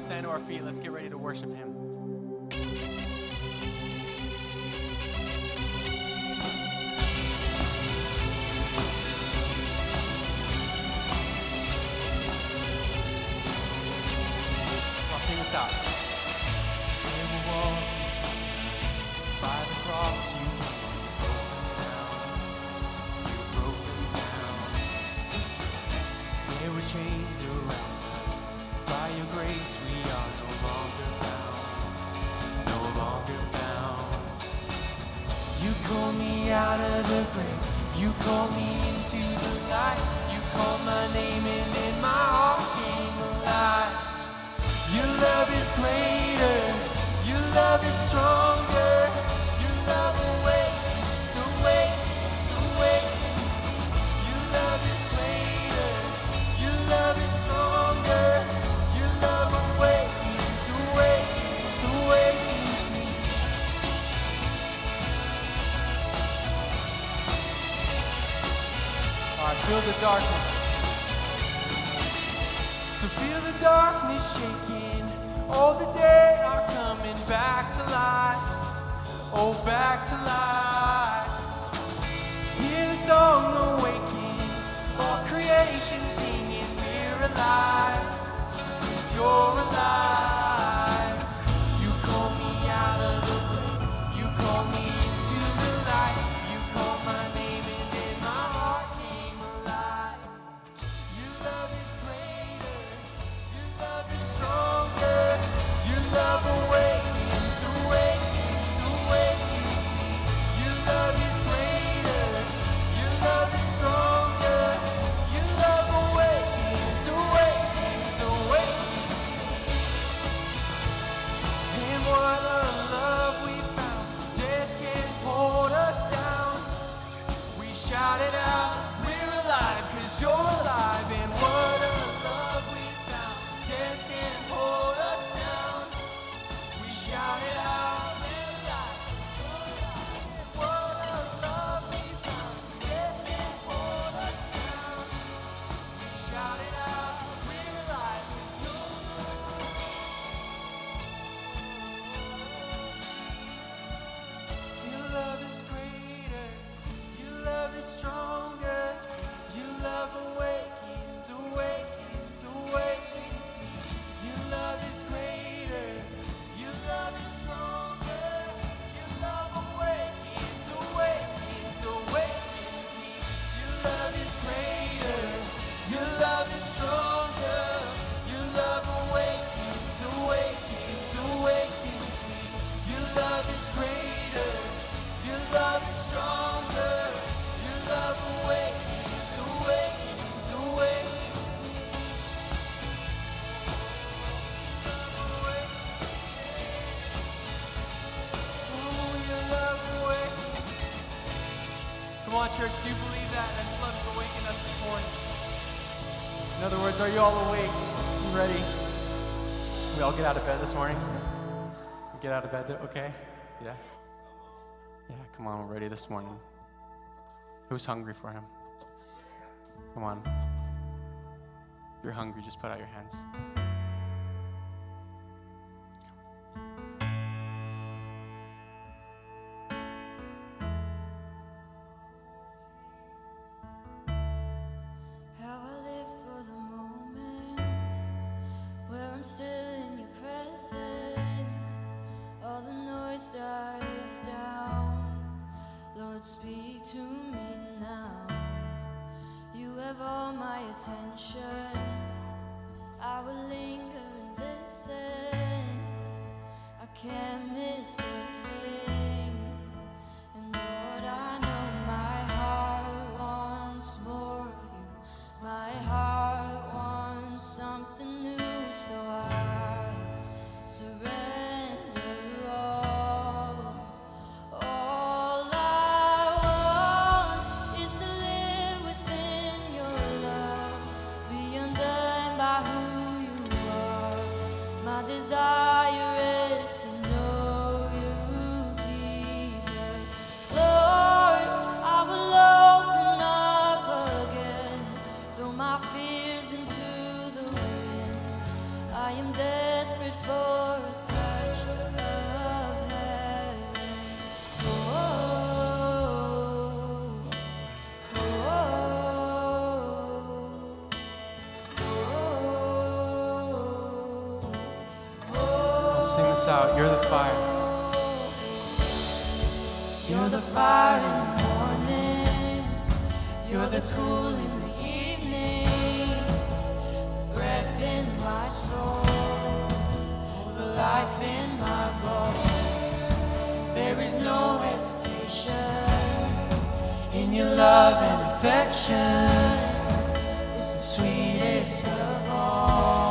all stand to our feet. Let's get ready to worship Him. church, do you believe that? That's love is awakening us this morning. In other words, are you all awake? You ready? We all get out of bed this morning? Get out of bed, okay? Yeah? Yeah, come on, we're ready this morning. Who's hungry for him? Come on. If you're hungry, just put out your hands. the fire in the morning. You're the cool in the evening. The breath in my soul. The life in my bones. There is no hesitation in your love and affection. It's the sweetest of all.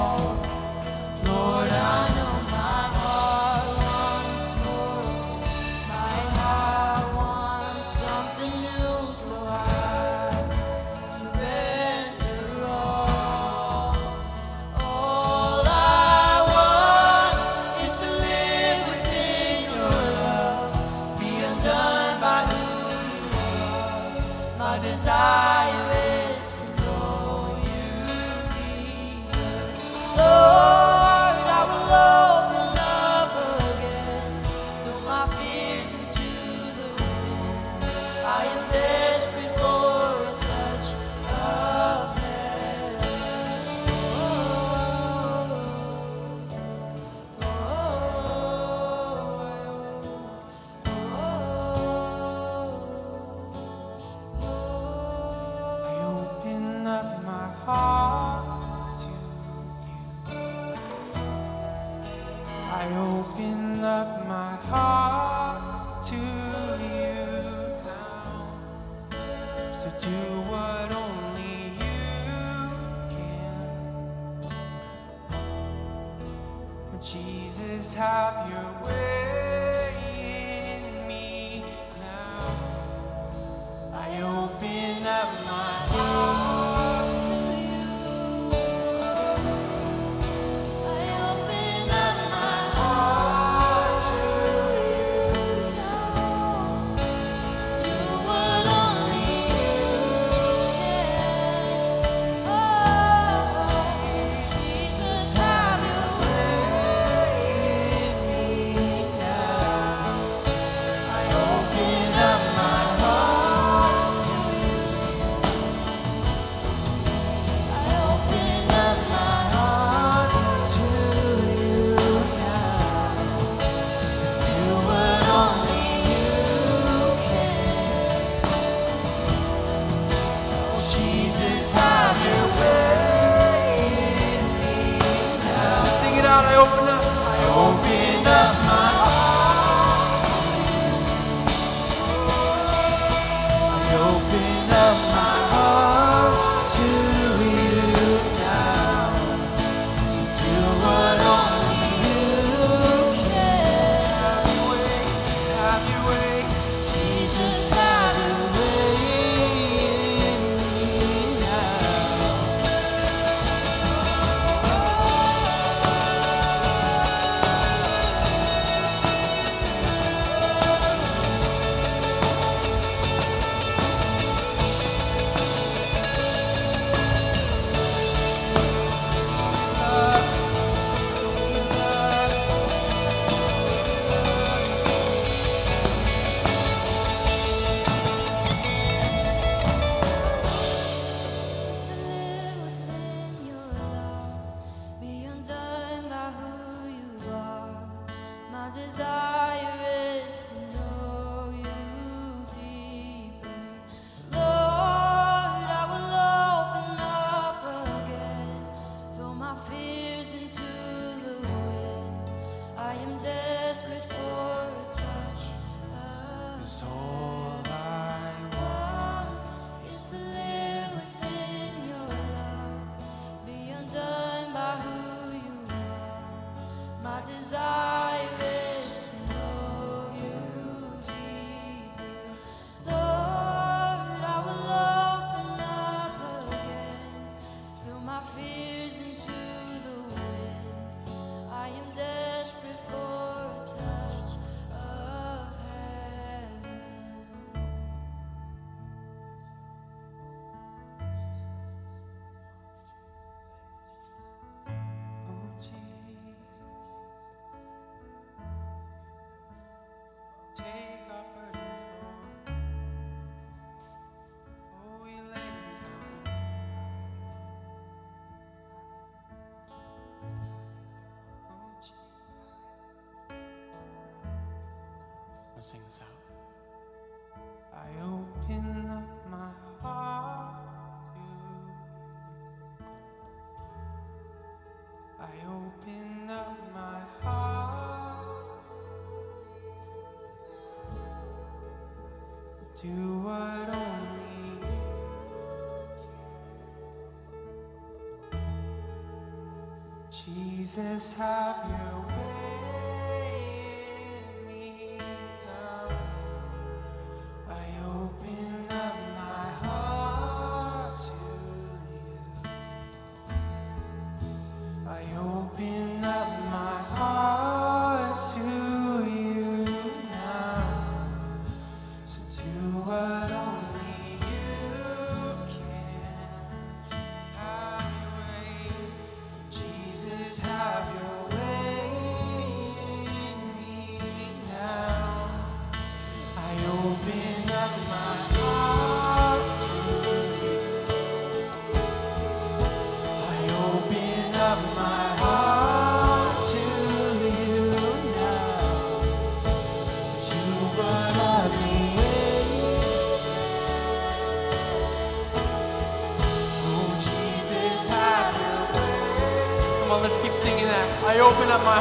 Jesus have your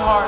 heart.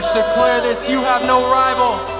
church, declare this. You have no rival.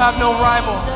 Have no rival.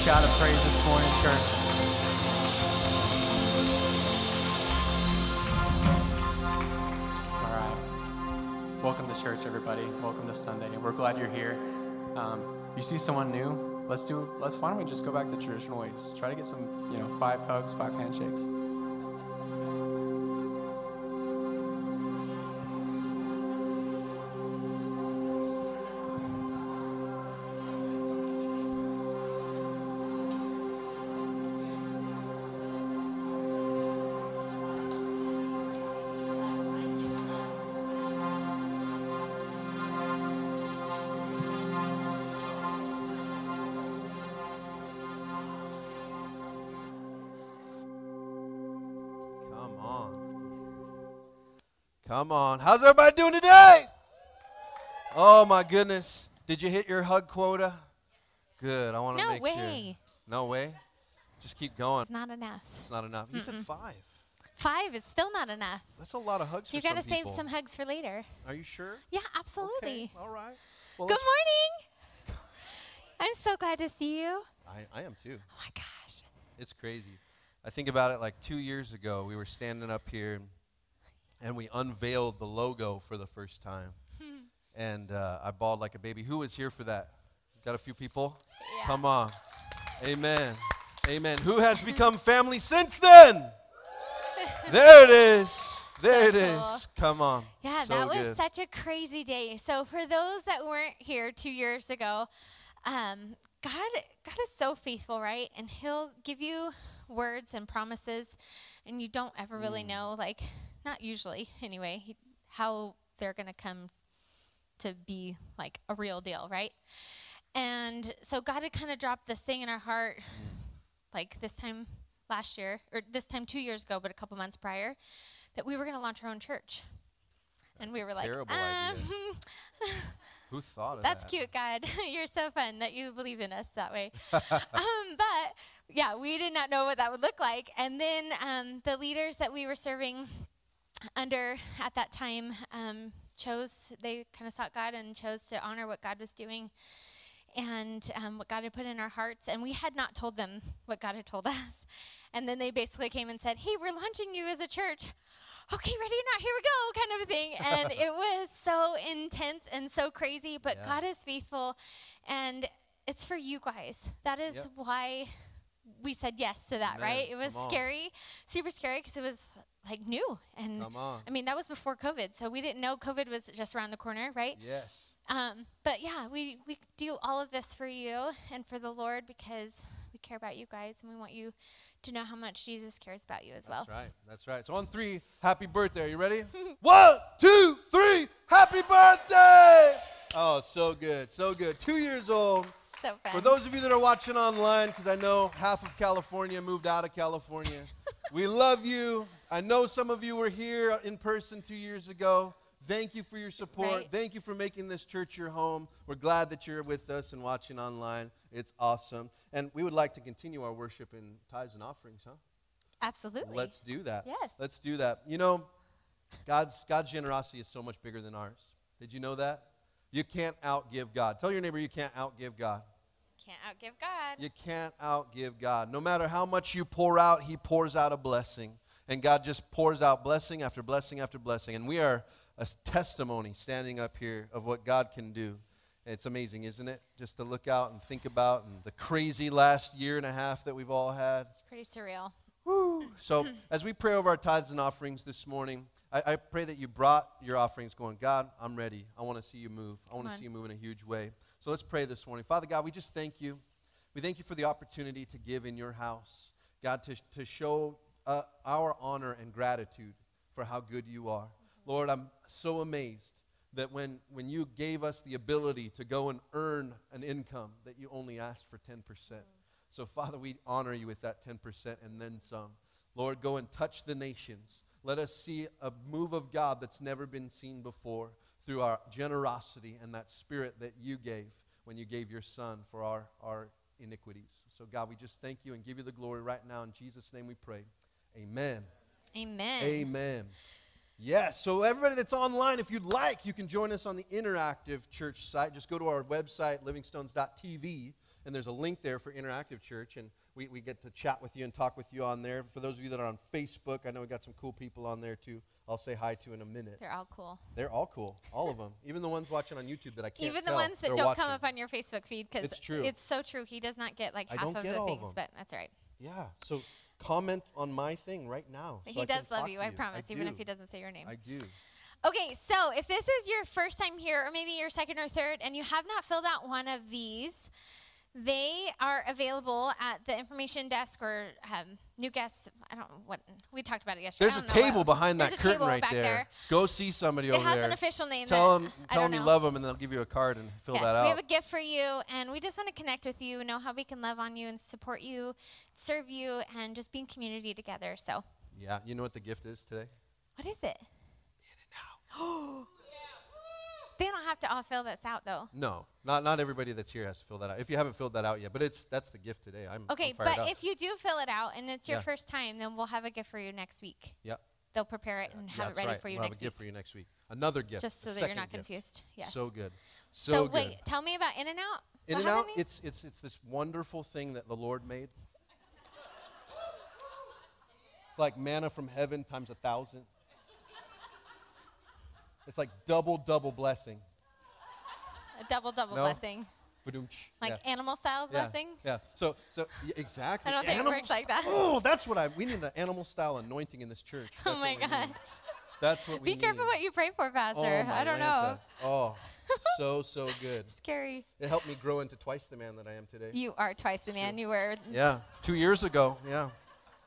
Shout of praise this morning, church. All right. Welcome to church, everybody. Welcome to Sunday. We're glad you're here. Um, you see someone new? Let's do. Let's. Why don't we just go back to traditional ways? Try to get some, you know, five hugs, five handshakes. Come on. How's everybody doing today? Oh my goodness. Did you hit your hug quota? Good. I want to No make way. sure. No way. Just keep going. It's not enough. It's not enough. You said five. Five is still not enough. That's a lot of hugs You got to save people. some hugs for later. Are you sure? Yeah, absolutely. Okay. All right. Well, Good morning. I'm so glad to see you. I, I am too. Oh my gosh. It's crazy. I think about it like two years ago, we were standing up here and we unveiled the logo for the first time. and uh, I bawled like a baby. Who was here for that? Got a few people? Yeah. Come on. Amen. Amen. Who has become family since then? there it is. There it So is. Come on. Yeah, So that was good. such a crazy day. So for those that weren't here two years ago, um, God, God is so faithful, right? And He'll give you words and promises, and you don't ever Mm. really know, like, not usually anyway, he- how they're gonna come to be like a real deal, right? And so God had kind of dropped this thing in our heart, like this time last year, or this time two years ago, but a couple months prior, that we were going to launch our own church. and we were like, um. Who thought of that? that's that? cute, God. You're so fun that you believe in us that way. um, but yeah, we did not know what that would look like. And then um, the leaders that we were serving under at that time um, chose, they kind of sought God and chose to honor what God was doing and um, what God had put in our hearts. And we had not told them what God had told us. And then they basically came and said, Hey, we're launching you as a church. Okay, ready or not, here we go, kind of a thing. And it was so intense and so crazy, but Yeah. God is faithful. And it's for you guys. That is Yep. why we said yes to that, right? It was scary, super scary, because it was like new. And. I mean, that was before COVID. So we didn't know COVID was just around the corner, right? Yes. Um, but yeah, we, we do all of this for you and for the Lord because we care about you guys and we want you to know how much Jesus cares about you as well. That's right. That's right. So on three, happy birthday. Are you ready? One, two, three. Happy birthday! Oh, so good, so good. Two years old. So fun. For those of you that are watching online, because I know half of California moved out of California, we love you. I know some of you were here in person two years ago. Thank you for your support. Right. Thank you for making this church your home. We're glad that you're with us and watching online. It's awesome. And we would like to continue our worship in tithes and offerings, huh? Absolutely. Let's do that. Yes. Let's do that. You know, God's God's generosity is so much bigger than ours. Did you know that? You can't outgive God. Tell your neighbor you can't outgive God. Can't outgive God. You can't outgive God. No matter how much you pour out, He pours out a blessing. And God just pours out blessing after blessing after blessing. And we are a testimony standing up here of what God can do. It's amazing, isn't it? Just to look out and think about and the crazy last year and a half that we've all had. It's pretty surreal. Woo. So, as we pray over our tithes and offerings this morning, I, I pray that you brought your offerings going, God, I'm ready. I want to see you move. I want to see you move in a huge way. So, let's pray this morning. Father God, we just thank you. We thank you for the opportunity to give in your house. God, to, to show uh, our honor and gratitude for how good you are. Lord, I'm so amazed that when, when you gave us the ability to go and earn an income, that you only asked for 10%. So, Father, we honor you with that 10% and then some. Lord, go and touch the nations. Let us see a move of God that's never been seen before through our generosity and that spirit that you gave when you gave your son for our, our iniquities. So, God, we just thank you and give you the glory right now. In Jesus' name we pray. Amen. Amen. Amen. Yes, so everybody that's online, if you'd like, you can join us on the interactive church site. Just go to our website, livingstones.tv, and there's a link there for interactive church, and we, we get to chat with you and talk with you on there. For those of you that are on Facebook, I know we got some cool people on there too. I'll say hi to in a minute. They're all cool. They're all cool, all of them. Even the ones watching on YouTube that I can't Even the ones that don't watching. come up on your Facebook feed because It's true. It's so true. He does not get like I half don't of get the all of things, them. but that's all right. Yeah, so comment on my thing right now. so he I does love you, to I promise, even if he doesn't say your name. I do. Okay, so if this is your first time here, or maybe your second or third, and you have not filled out one of these, they are available at the information desk or um, new guests. I don't know what we talked about it yesterday. There's a table what- behind that curtain right back there. Go see somebody It over has there. an official name. Tell them, tell them you love them, and they'll give you a card and fill yes, that out. we have a gift for you, and we just want to connect with you, know how we can love on you and support you, serve you, and just be in community together. So, yeah, you know what the gift is today? what is it? They don't have to all fill this out though. No, not not everybody that's here has to fill that out. If you haven't filled that out yet, but it's that's the gift today. I'm Okay, I'm but up. if you do fill it out and it's your Yeah. first time, then we'll have a gift for you next week. yeah, they'll prepare it and have it ready right. for you we'll next have a gift week. for you next week. Another gift. Just so that you're not gift. confused. Yes. So good. So, So, good. wait, tell me about In and Out. In and out, it's it's it's this wonderful thing that the Lord made. It's like manna from heaven times a thousand. It's like double, double blessing. a double double No? blessing, like yeah. animal style yeah. blessing. Yeah. So, so yeah, exactly. I don't think it Animal works like that. Oh, that's what I. We need an animal style anointing in this church. Oh that's Oh my we need. gosh! That's what we Be careful need. what you pray for, Pastor. Oh, I don't know. Oh, so so good. Scary. It helped me grow into twice the man that I am today. You are twice the man you were. Yeah, two years ago. Yeah,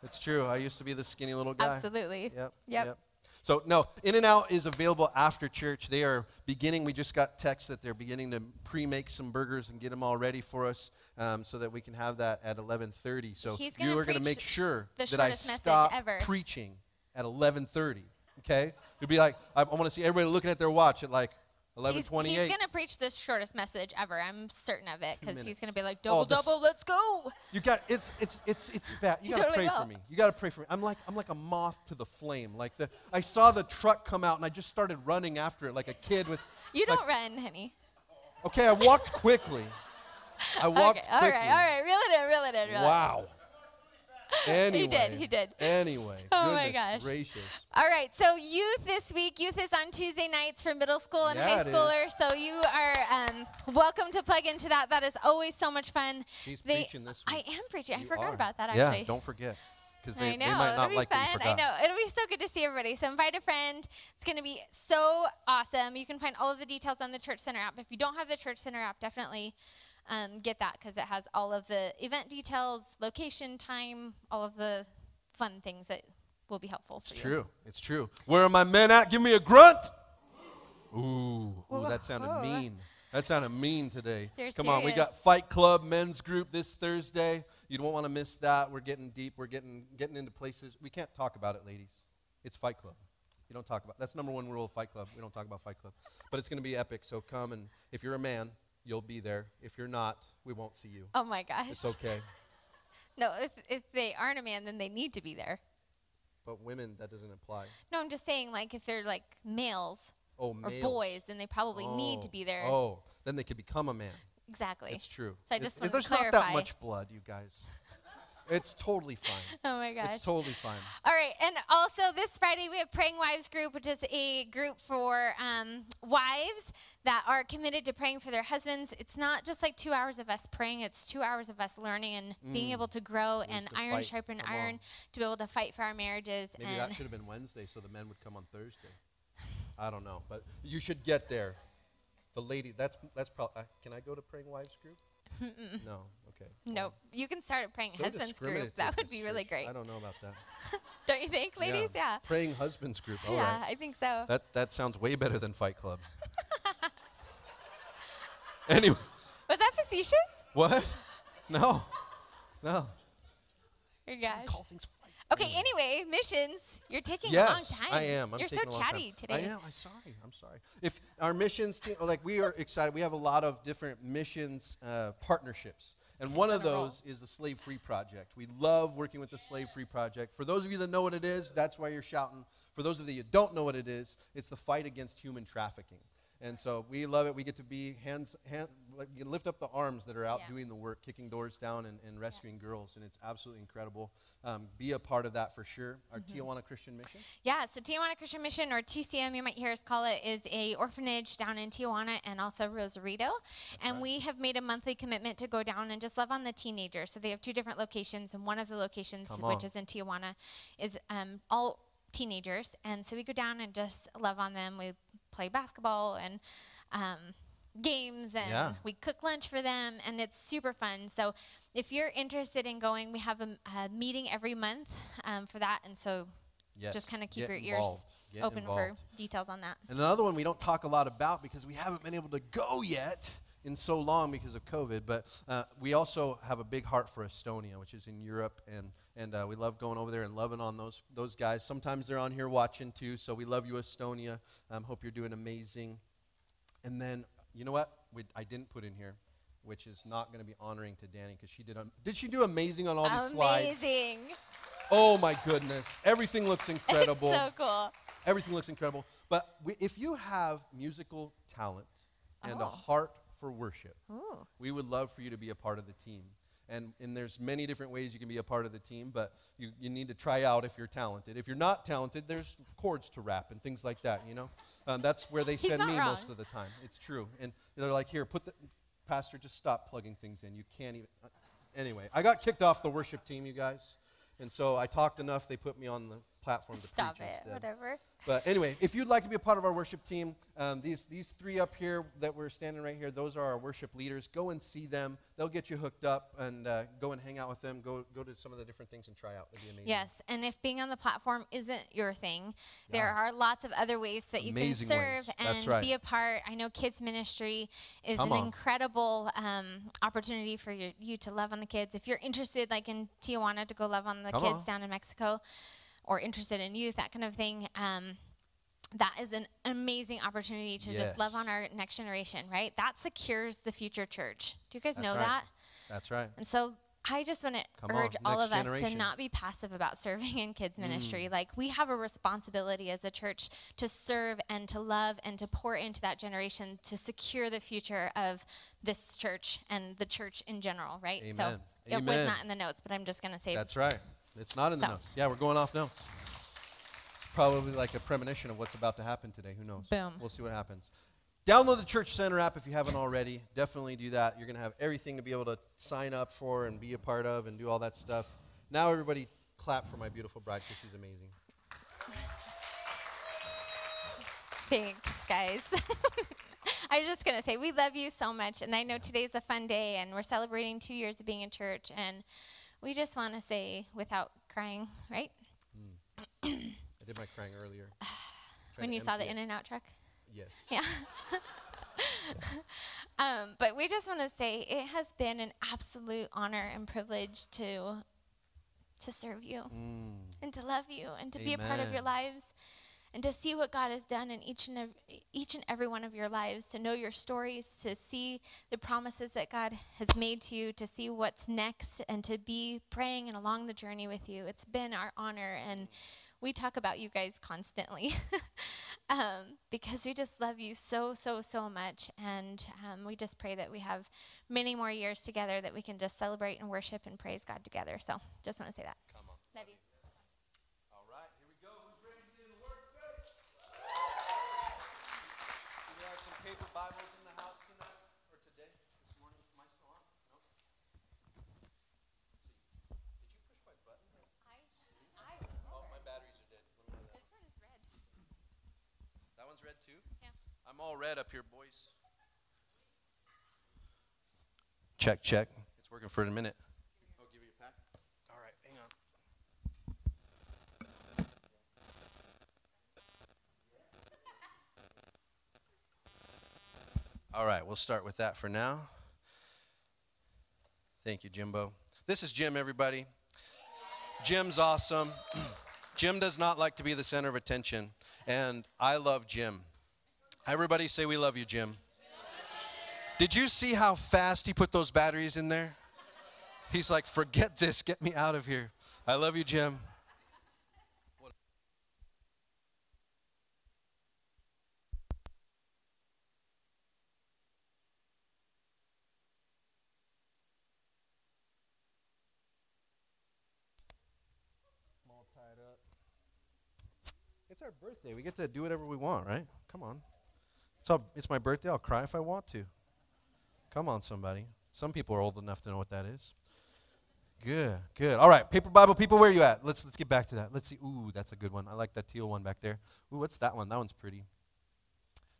it's true. I used to be the skinny little guy. Absolutely. Yep. Yep. So no, In and Out is available after church. They are beginning. We just got text that they're beginning to pre-make some burgers and get them all ready for us, um, so that we can have that at 11:30. So you are going to make sure that I stop ever. preaching at 11:30. Okay? It'd be like I, I want to see everybody looking at their watch at like 11:28. he's going to preach the shortest message ever. I'm certain of it because he's going to be like, Oh, double, this- double, let's go. You got it's it's it's it's bad. You You gotta totally pray for me. You gotta pray for me. I'm like I'm like a moth to the flame. Like the I saw the truck come out and I just started running after it like a kid with. You like- don't run, honey. Okay, I walked quickly. I walked okay, all quickly. right, all right. Reel it in, reel it in, reel it in. Anyway. did, he did. Anyway. Oh my gosh. Gracious. All right, so youth this week. Youth is on Tuesday nights for middle school and Yeah, high is. schooler. So you are um, welcome to plug into that. That is always so much fun. She's preaching this week. I am preaching. I forgot are. about that actually. Yeah, don't forget. Because I they, know. they might It'll not be like fun. you I know. It'll be so good to see everybody. So invite a friend. It's going to be so awesome. You can find all of the details on the Church Center app. If you don't have the Church Center app, definitely um, get that because it has all of the event details, location, time, all of the fun things that will be helpful for It's you. true. It's true. Where are my men at? Give me a grunt. Ooh, ooh, that sounded mean. That sounded mean today. You're Come on, we got. Fight Club men's group this Thursday. You don't want to miss that. We're getting deep. We're getting getting into places. We can't talk about it, ladies. It's Fight Club. You don't talk about. That's number one rule of Fight Club. We don't talk about Fight Club. But it's going to be epic. So come and if you're a man, you'll be there. If you're not, we won't see you. Oh my gosh. It's okay. No, if, if they aren't a man, then they need to be there. But women, that doesn't apply. No, I'm just saying, like, if they're like males Oh, or males. boys, then they probably need to Oh, be there. Oh, then they could become a man. Exactly. It's true. So I just there's not that much blood, you guys. It's totally fine. Oh my gosh. It's totally fine. All right, and also this Friday we have Praying Wives Group, which is a group for um, wives that are committed to praying for their husbands. It's not just like two hours of us praying; it's two hours of us learning and being able to grow and iron fight. sharpen Come iron on. to be able to fight for our marriages. Maybe that should have been Wednesday so the men would come on Thursday. I don't know, but you should get there. The lady, that's that's probably. Uh, can I go to praying wives group? no. Okay. no, you can start a praying So husbands group. That would be really great, I don't know about that. don't you think, ladies? Yeah. Praying husbands group. All right. yeah, I think so. That that sounds way better than Fight Club. anyway, Was that facetious? what? No, no. Oh gosh. Call things. Okay. Anyway, missions. You're taking Yes, a long time. I am. I'm You're so taking a long chatty today. I am. I'm sorry. I'm sorry. If our missions team, like we are excited, we have a lot of different missions uh, partnerships, and one of on a roll. those is the Slave Free Project. We love working with the Slave Free Project. For those of you that know what it is, that's why you're shouting. For those of you that don't know what it is, it's the fight against human trafficking. And so we love it. We get to be hands, hand, like, you lift up the arms that are out Yeah. doing the work, kicking doors down and, and rescuing girls, and it's absolutely incredible. Um, be a part of that for sure. Our Mm-hmm. Tijuana Christian Mission. Yeah, so Tijuana Christian Mission, or TCM, you might hear us call it, is a orphanage down in Tijuana and also Rosarito. and we have made a monthly commitment to go down and just love on the teenagers. So they have two different locations, and one of the locations, which is in Tijuana, is um, all teenagers. And so we go down and just love on them. We play basketball and um, games and Yeah. we cook lunch for them and it's super fun so if you're interested in going we have a, a meeting every month um, for that and so Yes. just kind of keep Get your involved. ears Get open for details on that. And another one we don't talk a lot about because we haven't been able to go yet in so long because of COVID. But uh, we also have a big heart for Estonia, which is in Europe, and and uh, we love going over there and loving on those those guys. Sometimes they're on here watching too, so we love you, Estonia. Um, hope you're doing amazing. And then you know what? We, I didn't put in here, which is not going to be honoring to Danny because she did. Um, did she do amazing on all these slides? Amazing. Oh my goodness. Everything looks incredible. It's so cool. Everything looks incredible. But we, if you have musical talent and a Oh. heart for worship, Ooh. we would love for you to be a part of the team. And, and there's many different ways you can be a part of the team, but you, you need to try out if you're talented. If you're not talented, there's chords to rap and things like that, you know? Um, that's where they He's send me wrong. most of the time. It's true. And they're like, here, put the, Pastor, just stop plugging things in. You can't even. uh, Anyway, I got kicked off the worship team, you guys. And so I talked enough, they put me on the platform to Stop preach it. instead. Whatever. But anyway, if you'd like to be a part of our worship team, um, these, these three up here that we're standing right here, those are our worship leaders. Go and see them. They'll get you hooked up and uh, go and hang out with them. Go, go to some of the different things and try out. It'd be amazing. Yes, and if being on the platform isn't your thing, there Yeah. are lots of other ways that you Amazing can serve and right. be a part. I know kids ministry is Come an on. incredible um, opportunity for you, you to love on the kids. If you're interested, like in Tijuana, to go love on the Come kids on. down in Mexico, or interested in youth, that kind of thing. Um, that is an amazing opportunity to just love on our next generation, right? That secures the future church. Do you guys That's know right. that? That's right. And so I just want to Come on, urge all of us to generation. Mm. not be passive about serving in kids ministry. Like we have a responsibility as a church to serve and to love and to pour into that generation to secure the future of this church and the church in general, right? So Amen. it was not in the notes, but I'm just going to say That's right. It's not in the So. notes. Yeah, we're going off notes. It's probably like a premonition of what's about to happen today. Who knows? Boom. We'll see what happens. Download the Church Center app if you haven't already. Definitely do that. You're going to have everything to be able to sign up for and be a part of and do all that stuff. Now, everybody clap for my beautiful bride because she's amazing. Thanks, guys. I was just going to say, we love you so much. And I know today's a fun day, and we're celebrating two years of being in church. And we just want to say, without crying, right? I did my crying earlier. When you saw the In and Out truck? Yes. Yeah. um, but we just want to say it has been an absolute honor and privilege to to serve you and to love you and to be a part of your Mm. Lives and to see what God has done in each and every, each and every one of your lives, to know your stories, to see the promises that God has made to you, to see what's next, and to be praying and along the journey with you. It's been our honor, and we talk about you guys constantly um, because we just love you so, so, so much. And um, we just pray that we have many more years together that we can just celebrate and worship and praise God together. So just want to say that. Come on. Love you. All right, here we go. Who's ready to get in the Word today? Do we have some paper Bibles in the house tonight or today? This morning? Am I still on? No. Let's see. Did you push my button? I, I. Oh, my batteries are dead. Let me know that. This one's red. That one's red too? Yeah. I'm all red up here, boys. Check, check. It's working for a minute. I'll give you a pack. All right, hang on. All right, we'll start with that for now. Thank you, Jimbo. This is Jim, everybody. Jim's awesome. Jim does not like to be the center of attention, and I love Jim. Everybody say, We love you, Jim. Did you see how fast he put those batteries in there? He's like, Forget this, get me out of here. I love you, Jim. Birthday. We get to do whatever we want, right? Come on. So it's my birthday. I'll cry if I want to. Come on, somebody. Some people are old enough to know what that is. Good, good. All right, paper Bible people, where are you at? Let's let's get back to that. Let's see. Ooh, that's a good one. I like that teal one back there. Ooh, what's that one? That one's pretty.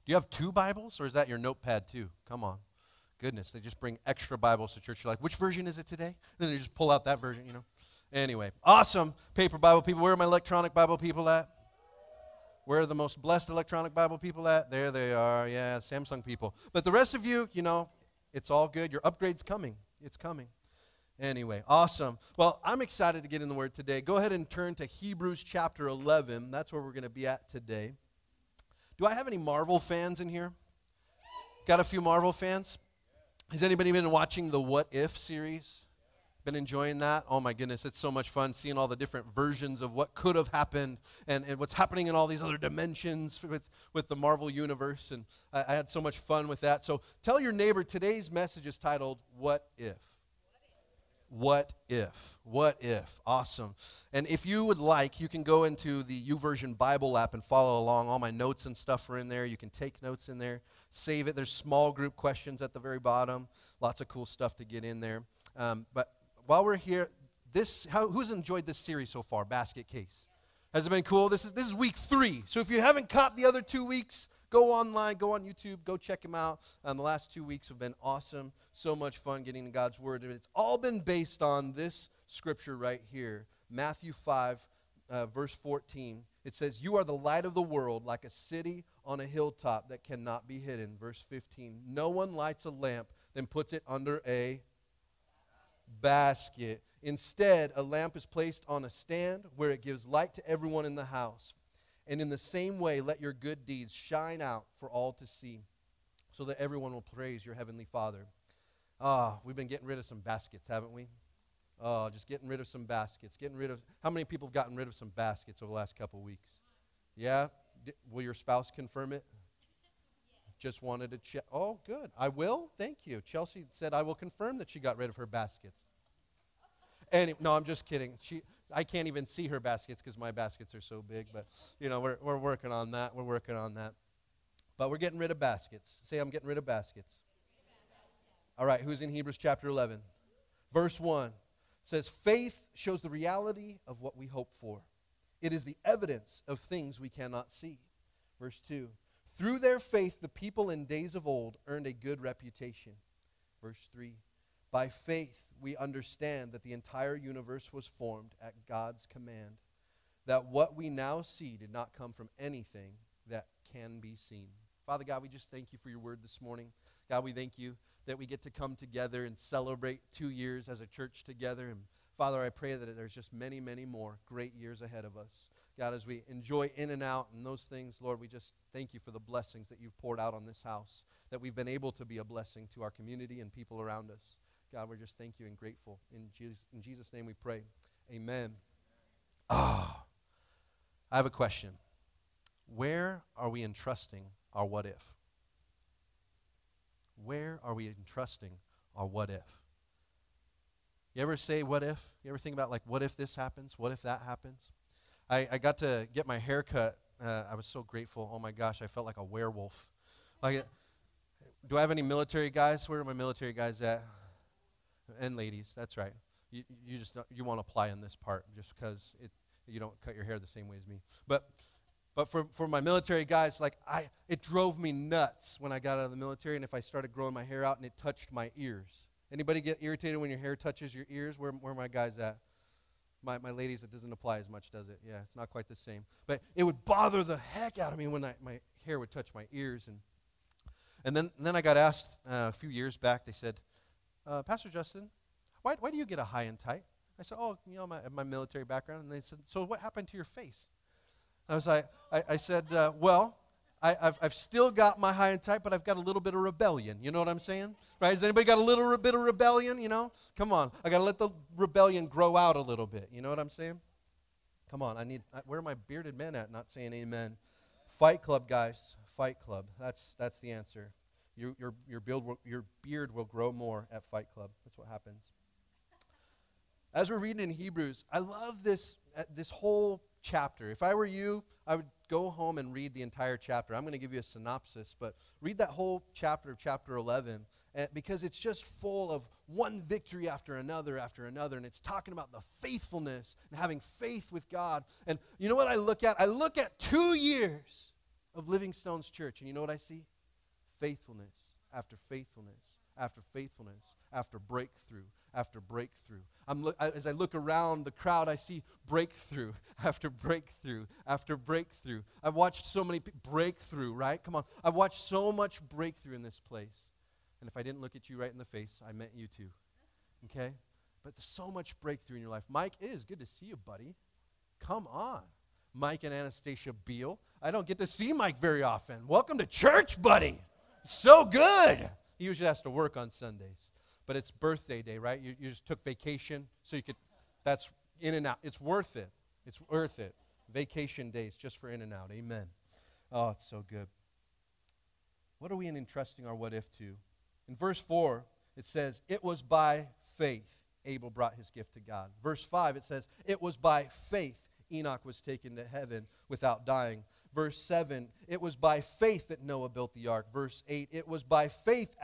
Do you have two Bibles, or is that your notepad too? Come on. Goodness, they just bring extra Bibles to church. You're like, which version is it today? then they just pull out that version, you know. Anyway, awesome paper Bible people. Where are my electronic Bible people at? Where are the most blessed electronic Bible people at? There they are. Yeah, Samsung people. But the rest of you, you know, it's all good. Your upgrade's coming. It's coming. Anyway, awesome. Well, I'm excited to get in the Word today. Go ahead and turn to Hebrews chapter 11. That's where we're going to be at today. Do I have any Marvel fans in here? Got a few Marvel fans? Has anybody been watching the What If series? Been enjoying that? Oh my goodness, it's so much fun seeing all the different versions of what could have happened and, and what's happening in all these other dimensions with, with the Marvel Universe. And I, I had so much fun with that. So tell your neighbor today's message is titled, What If? What if? What if? Awesome. And if you would like, you can go into the YouVersion Bible app and follow along. All my notes and stuff are in there. You can take notes in there, save it. There's small group questions at the very bottom. Lots of cool stuff to get in there. Um, but while we're here, this how, who's enjoyed this series so far? Basket Case. Has it been cool? This is this is week three. So if you haven't caught the other two weeks, go online, go on YouTube, go check them out. Um, the last two weeks have been awesome. So much fun getting God's word. It's all been based on this scripture right here, Matthew five, uh, verse fourteen. It says, "You are the light of the world, like a city on a hilltop that cannot be hidden." Verse fifteen. No one lights a lamp then puts it under a basket. Instead, a lamp is placed on a stand where it gives light to everyone in the house. And in the same way, let your good deeds shine out for all to see, so that everyone will praise your heavenly Father. Ah, we've been getting rid of some baskets, haven't we? Oh, just getting rid of some baskets. Getting rid of how many people have gotten rid of some baskets over the last couple weeks? Yeah? Will your spouse confirm it? Just wanted to check. Oh, good. I will. Thank you. Chelsea said I will confirm that she got rid of her baskets. And no, I'm just kidding. She, I can't even see her baskets because my baskets are so big. But you know, we're we're working on that. We're working on that. But we're getting rid of baskets. Say, I'm getting rid of baskets. All right. Who's in Hebrews chapter 11, verse one? Says faith shows the reality of what we hope for. It is the evidence of things we cannot see. Verse 2 through their faith, the people in days of old earned a good reputation. Verse 3 By faith, we understand that the entire universe was formed at God's command, that what we now see did not come from anything that can be seen. Father God, we just thank you for your word this morning. God, we thank you that we get to come together and celebrate two years as a church together. And Father, I pray that there's just many, many more great years ahead of us. God, as we enjoy in and out and those things, Lord, we just thank you for the blessings that you've poured out on this house, that we've been able to be a blessing to our community and people around us. God, we're just thank you and grateful. In Jesus, in Jesus' name we pray. Amen. Ah, I have a question. Where are we entrusting our what if? Where are we entrusting our what if? You ever say what if? You ever think about like what if this happens? What if that happens? I, I got to get my hair cut. Uh, I was so grateful. Oh my gosh, I felt like a werewolf. Like, do I have any military guys? Where are my military guys at? And ladies, that's right. You, you just you won't apply in this part just because it you don't cut your hair the same way as me. But but for, for my military guys, like I it drove me nuts when I got out of the military and if I started growing my hair out and it touched my ears. Anybody get irritated when your hair touches your ears? Where where are my guys at? My, my ladies, it doesn't apply as much, does it? Yeah, it's not quite the same. But it would bother the heck out of me when I, my hair would touch my ears. And, and then, and then I got asked uh, a few years back, they said, uh, Pastor Justin, why, why do you get a high and tight? I said, oh, you know, my, my military background. And they said, so what happened to your face? I was like, I, I said, uh, well, I, have I've still got my high and tight, but I've got a little bit of rebellion. You know what I'm saying? Right? Has anybody got a little bit of rebellion? You know? Come on. I got to let the rebellion grow out a little bit. You know what I'm saying? Come on. I need, where are my bearded men at? Not saying amen. Fight club, guys. Fight club. That's, that's the answer. Your, your, your, build will, your beard will grow more at Fight Club. That's what happens. As we're reading in Hebrews, I love this, uh, this whole chapter. If I were you, I would go home and read the entire chapter. I'm going to give you a synopsis, but read that whole chapter of chapter 11 eh, because it's just full of one victory after another after another. And it's talking about the faithfulness and having faith with God. And you know what I look at? I look at two years of Living Stones Church, and you know what I see? Faithfulness after faithfulness after faithfulness after breakthrough after breakthrough. Lo- as I look around the crowd, I see breakthrough after breakthrough after breakthrough. I've watched so many pe- breakthrough, right? Come on. I've watched so much breakthrough in this place. And if I didn't look at you right in the face, I meant you too. Okay? But there's so much breakthrough in your life. Mike, it is good to see you, buddy. Come on. Mike and Anastasia Beal. I don't get to see Mike very often. Welcome to church, buddy. So good. He usually has to work on Sundays. But it's birthday day, right? You, you just took vacation, so you could, that's in and out. It's worth it. It's worth it. Vacation days just for in and out. Amen. Oh, it's so good. What are we in entrusting our what if to? In verse 4, it says, It was by faith Abel brought his gift to God. Verse 5, it says, It was by faith Enoch was taken to heaven without dying. Verse 7, it was by faith that Noah built the ark. Verse 8, it was by faith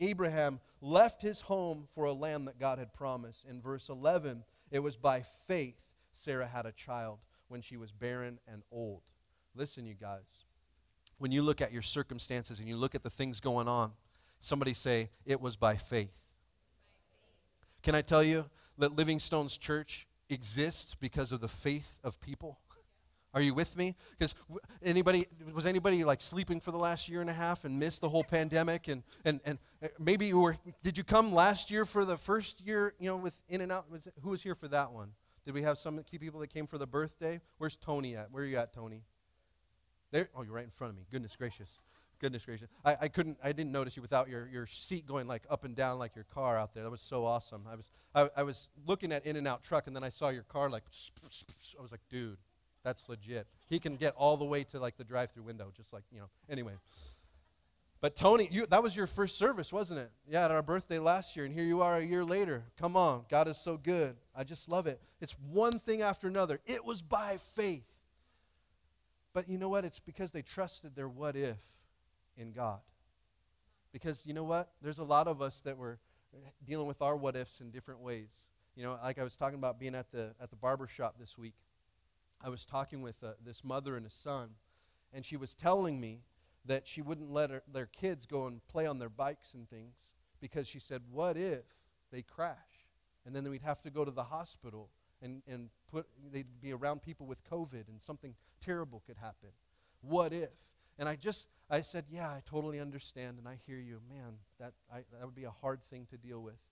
Abraham left his home for a land that God had promised. In verse 11, it was by faith Sarah had a child when she was barren and old. Listen, you guys, when you look at your circumstances and you look at the things going on, somebody say, It was by faith. Can I tell you that Living Stones church exists because of the faith of people? Are you with me? Because anybody was anybody like sleeping for the last year and a half and missed the whole pandemic and and and uh, maybe you were did you come last year for the first year you know with in and out was who was here for that one? Did we have some key people that came for the birthday? Where's Tony at? Where are you at, Tony? There. Oh, you're right in front of me. Goodness gracious. Goodness gracious. I, I couldn't I didn't notice you without your, your seat going like up and down like your car out there. That was so awesome. I was I, I was looking at In and Out truck and then I saw your car like I was like, dude, that's legit. He can get all the way to like the drive through window, just like, you know. Anyway. But Tony, you, that was your first service, wasn't it? Yeah, at our birthday last year, and here you are a year later. Come on, God is so good. I just love it. It's one thing after another. It was by faith. But you know what? It's because they trusted their what if in God. Because you know what? There's a lot of us that were dealing with our what ifs in different ways. You know, like I was talking about being at the at the barber shop this week. I was talking with uh, this mother and a son, and she was telling me that she wouldn't let her, their kids go and play on their bikes and things because she said, "What if they crash?" And then we'd have to go to the hospital and, and put they'd be around people with COVID and something terrible could happen. What if? And I just I said, Yeah, I totally understand and I hear you. Man, that, I, that would be a hard thing to deal with.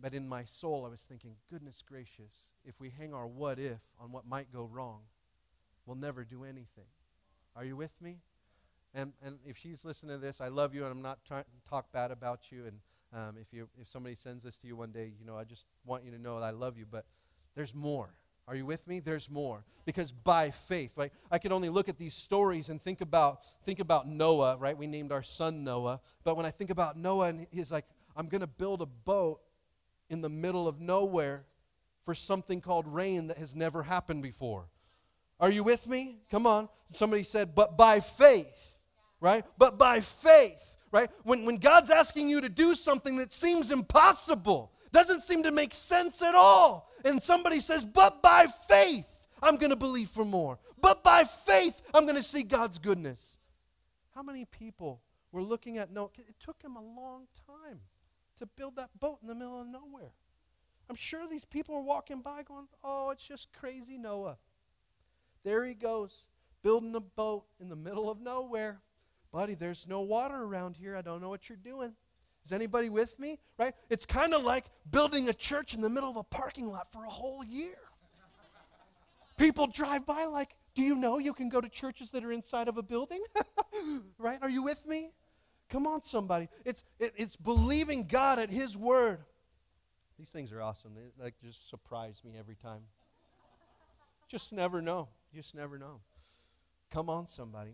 But in my soul, I was thinking, goodness gracious, if we hang our what if on what might go wrong, we'll never do anything. Are you with me? And, and if she's listening to this, I love you and I'm not trying to talk bad about you. And um, if, you, if somebody sends this to you one day, you know, I just want you to know that I love you. But there's more. Are you with me? There's more. Because by faith, right? I can only look at these stories and think about think about Noah, right? We named our son Noah. But when I think about Noah and he's like, I'm gonna build a boat in the middle of nowhere for something called rain that has never happened before. Are you with me? Come on. Somebody said, but by faith, right? But by faith, right? When, when God's asking you to do something that seems impossible, doesn't seem to make sense at all. And somebody says, But by faith, I'm going to believe for more. But by faith, I'm going to see God's goodness. How many people were looking at Noah? It took him a long time to build that boat in the middle of nowhere. I'm sure these people are walking by going, Oh, it's just crazy Noah. There he goes, building a boat in the middle of nowhere. Buddy, there's no water around here. I don't know what you're doing. Is anybody with me? Right? It's kind of like building a church in the middle of a parking lot for a whole year. People drive by like, do you know you can go to churches that are inside of a building? right? Are you with me? Come on, somebody. It's, it, it's believing God at His word. These things are awesome. They like just surprise me every time. just never know. Just never know. Come on, somebody.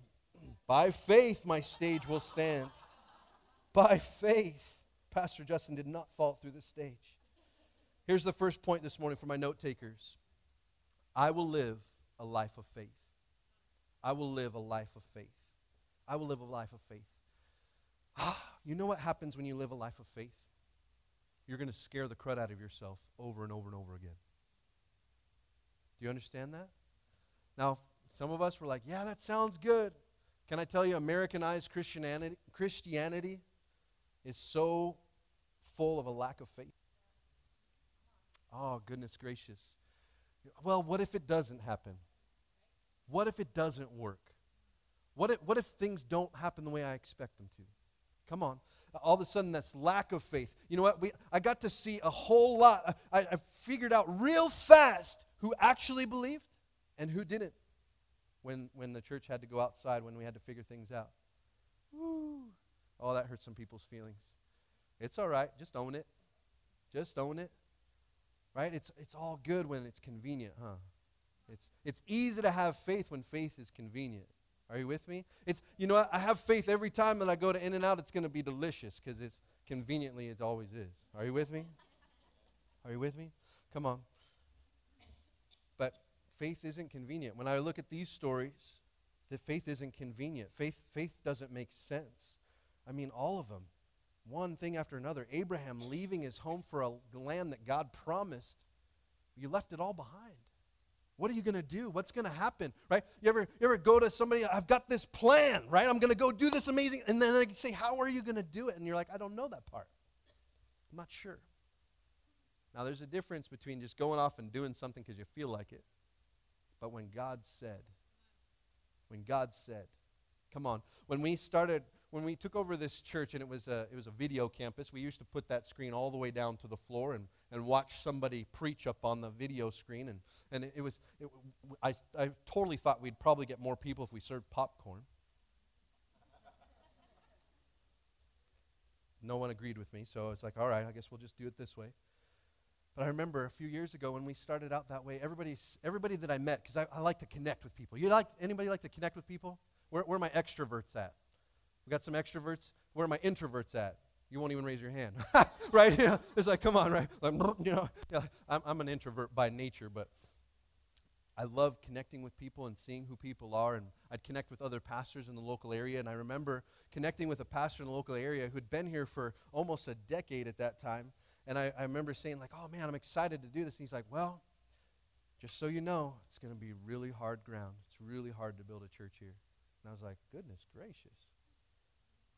By faith, my stage will stand. By faith, Pastor Justin did not fall through the stage. Here's the first point this morning for my note takers I will live a life of faith. I will live a life of faith. I will live a life of faith. You know what happens when you live a life of faith? You're going to scare the crud out of yourself over and over and over again. Do you understand that? Now, some of us were like, yeah, that sounds good. Can I tell you, Americanized Christianity, Christianity is so full of a lack of faith. Oh, goodness gracious. Well, what if it doesn't happen? What if it doesn't work? What if, what if things don't happen the way I expect them to? Come on. All of a sudden, that's lack of faith. You know what? We, I got to see a whole lot. I, I figured out real fast who actually believed and who didn't when, when the church had to go outside, when we had to figure things out. Woo. Oh, that hurt some people's feelings. It's all right. Just own it. Just own it. Right? It's, it's all good when it's convenient, huh? It's, it's easy to have faith when faith is convenient. Are you with me? It's you know? I have faith every time that I go to In and Out. It's going to be delicious because it's conveniently it always is. Are you with me? Are you with me? Come on. But faith isn't convenient. When I look at these stories, the faith isn't convenient. Faith faith doesn't make sense. I mean, all of them, one thing after another. Abraham leaving his home for a land that God promised. You left it all behind. What are you going to do? What's going to happen? Right? You ever, you ever go to somebody, I've got this plan, right? I'm going to go do this amazing. And then they say, How are you going to do it? And you're like, I don't know that part. I'm not sure. Now, there's a difference between just going off and doing something because you feel like it. But when God said, when God said, come on, when we started, when we took over this church and it was a, it was a video campus, we used to put that screen all the way down to the floor and, and watch somebody preach up on the video screen. And, and it, it was, it, I, I totally thought we'd probably get more people if we served popcorn. No one agreed with me, so it's like, all right, I guess we'll just do it this way. But I remember a few years ago when we started out that way, everybody, everybody that I met, because I, I, like to connect with people. You like anybody like to connect with people? Where, where are my extroverts at? We got some extroverts. Where are my introverts at? You won't even raise your hand, right? It's like, come on, right? Like, you know, I'm, I'm an introvert by nature, but I love connecting with people and seeing who people are. And I'd connect with other pastors in the local area. And I remember connecting with a pastor in the local area who'd been here for almost a decade at that time. And I, I remember saying, like, oh man, I'm excited to do this. And he's like, well, just so you know, it's going to be really hard ground. It's really hard to build a church here. And I was like, goodness gracious.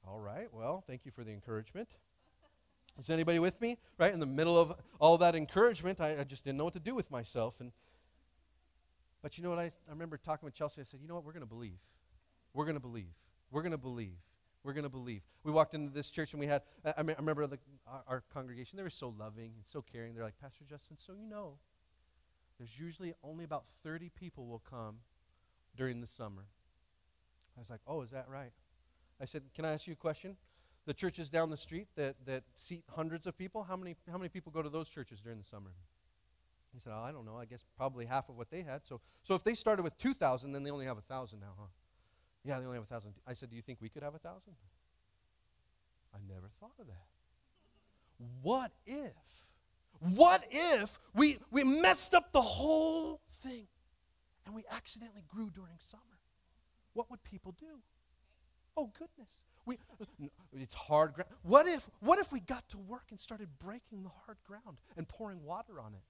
All right, well, thank you for the encouragement. Is anybody with me? Right in the middle of all that encouragement, I, I just didn't know what to do with myself. And but you know what? I, I remember talking with Chelsea. I said, you know what? We're going to believe. We're going to believe. We're going to believe. We're going to believe. We walked into this church and we had, I, I remember the, our, our, congregation, they were so loving and so caring. They're like, Pastor Justin, so you know, there's usually only about 30 people will come during the summer. I was like, oh, is that right? I said, can I ask you a question? The churches down the street that, that seat hundreds of people, how many, how many people go to those churches during the summer? He said, oh, I don't know. I guess probably half of what they had. So, so if they started with 2,000, then they only have 1,000 now, huh? Yeah, they only have a thousand. I said, Do you think we could have a thousand? I never thought of that. What if? What if we, we messed up the whole thing and we accidentally grew during summer? What would people do? Oh goodness. We, it's hard ground. What if, what if we got to work and started breaking the hard ground and pouring water on it?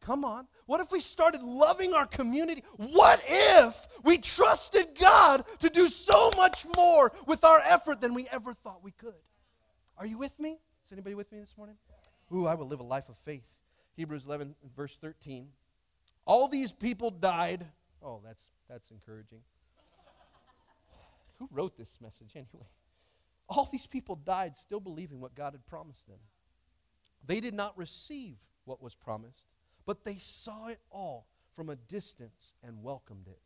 Come on. What if we started loving our community? What if we trusted God to do so much more with our effort than we ever thought we could? Are you with me? Is anybody with me this morning? Ooh, I will live a life of faith. Hebrews 11, verse 13. All these people died. Oh, that's, that's encouraging. Who wrote this message anyway? All these people died still believing what God had promised them. They did not receive what was promised but they saw it all from a distance and welcomed it.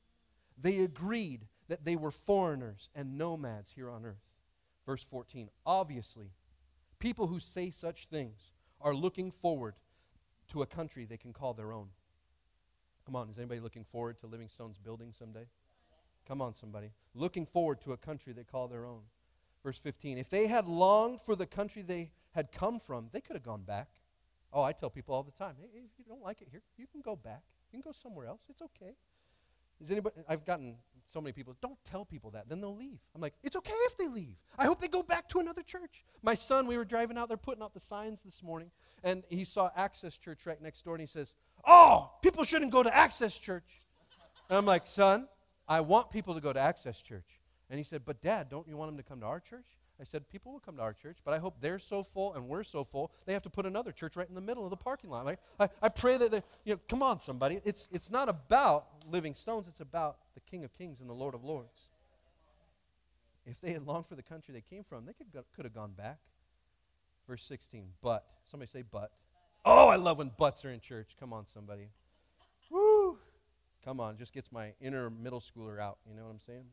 They agreed that they were foreigners and nomads here on earth. Verse 14 Obviously, people who say such things are looking forward to a country they can call their own. Come on, is anybody looking forward to Livingstone's building someday? Come on, somebody. Looking forward to a country they call their own. Verse 15 If they had longed for the country they had come from, they could have gone back. Oh, I tell people all the time, hey, if you don't like it here, you can go back. You can go somewhere else. It's okay. Is anybody? I've gotten so many people. Don't tell people that. Then they'll leave. I'm like, it's okay if they leave. I hope they go back to another church. My son, we were driving out there putting out the signs this morning, and he saw Access Church right next door, and he says, "Oh, people shouldn't go to Access Church." And I'm like, son, I want people to go to Access Church. And he said, but Dad, don't you want them to come to our church? I said, people will come to our church, but I hope they're so full and we're so full, they have to put another church right in the middle of the parking lot. Like, I, I pray that, they, you know, come on, somebody. It's, it's not about living stones, it's about the King of Kings and the Lord of Lords. If they had longed for the country they came from, they could, could have gone back. Verse 16, but. Somebody say, but. Oh, I love when buts are in church. Come on, somebody. Come on, just gets my inner middle schooler out. You know what I'm saying?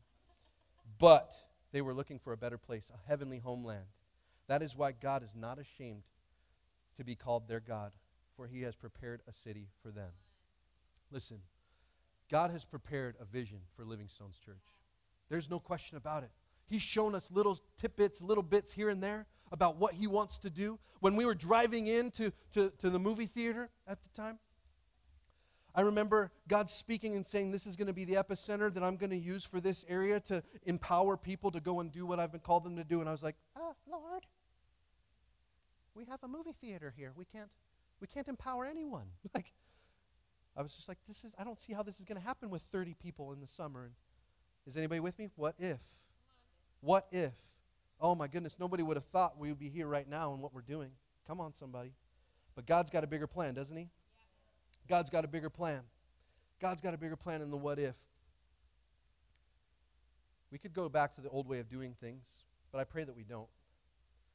But they were looking for a better place, a heavenly homeland. That is why God is not ashamed to be called their God, for he has prepared a city for them. Listen, God has prepared a vision for Living Stones Church. There's no question about it. He's shown us little tidbits, little bits here and there about what he wants to do. When we were driving into to, to the movie theater at the time, I remember God speaking and saying, This is going to be the epicenter that I'm going to use for this area to empower people to go and do what I've been called them to do. And I was like, Ah, Lord, we have a movie theater here. We can't, we can't empower anyone. Like, I was just like, This is, I don't see how this is going to happen with 30 people in the summer. And is anybody with me? What if? What if? Oh my goodness, nobody would have thought we would be here right now and what we're doing. Come on, somebody. But God's got a bigger plan, doesn't He? God's got a bigger plan. God's got a bigger plan than the what if. We could go back to the old way of doing things, but I pray that we don't.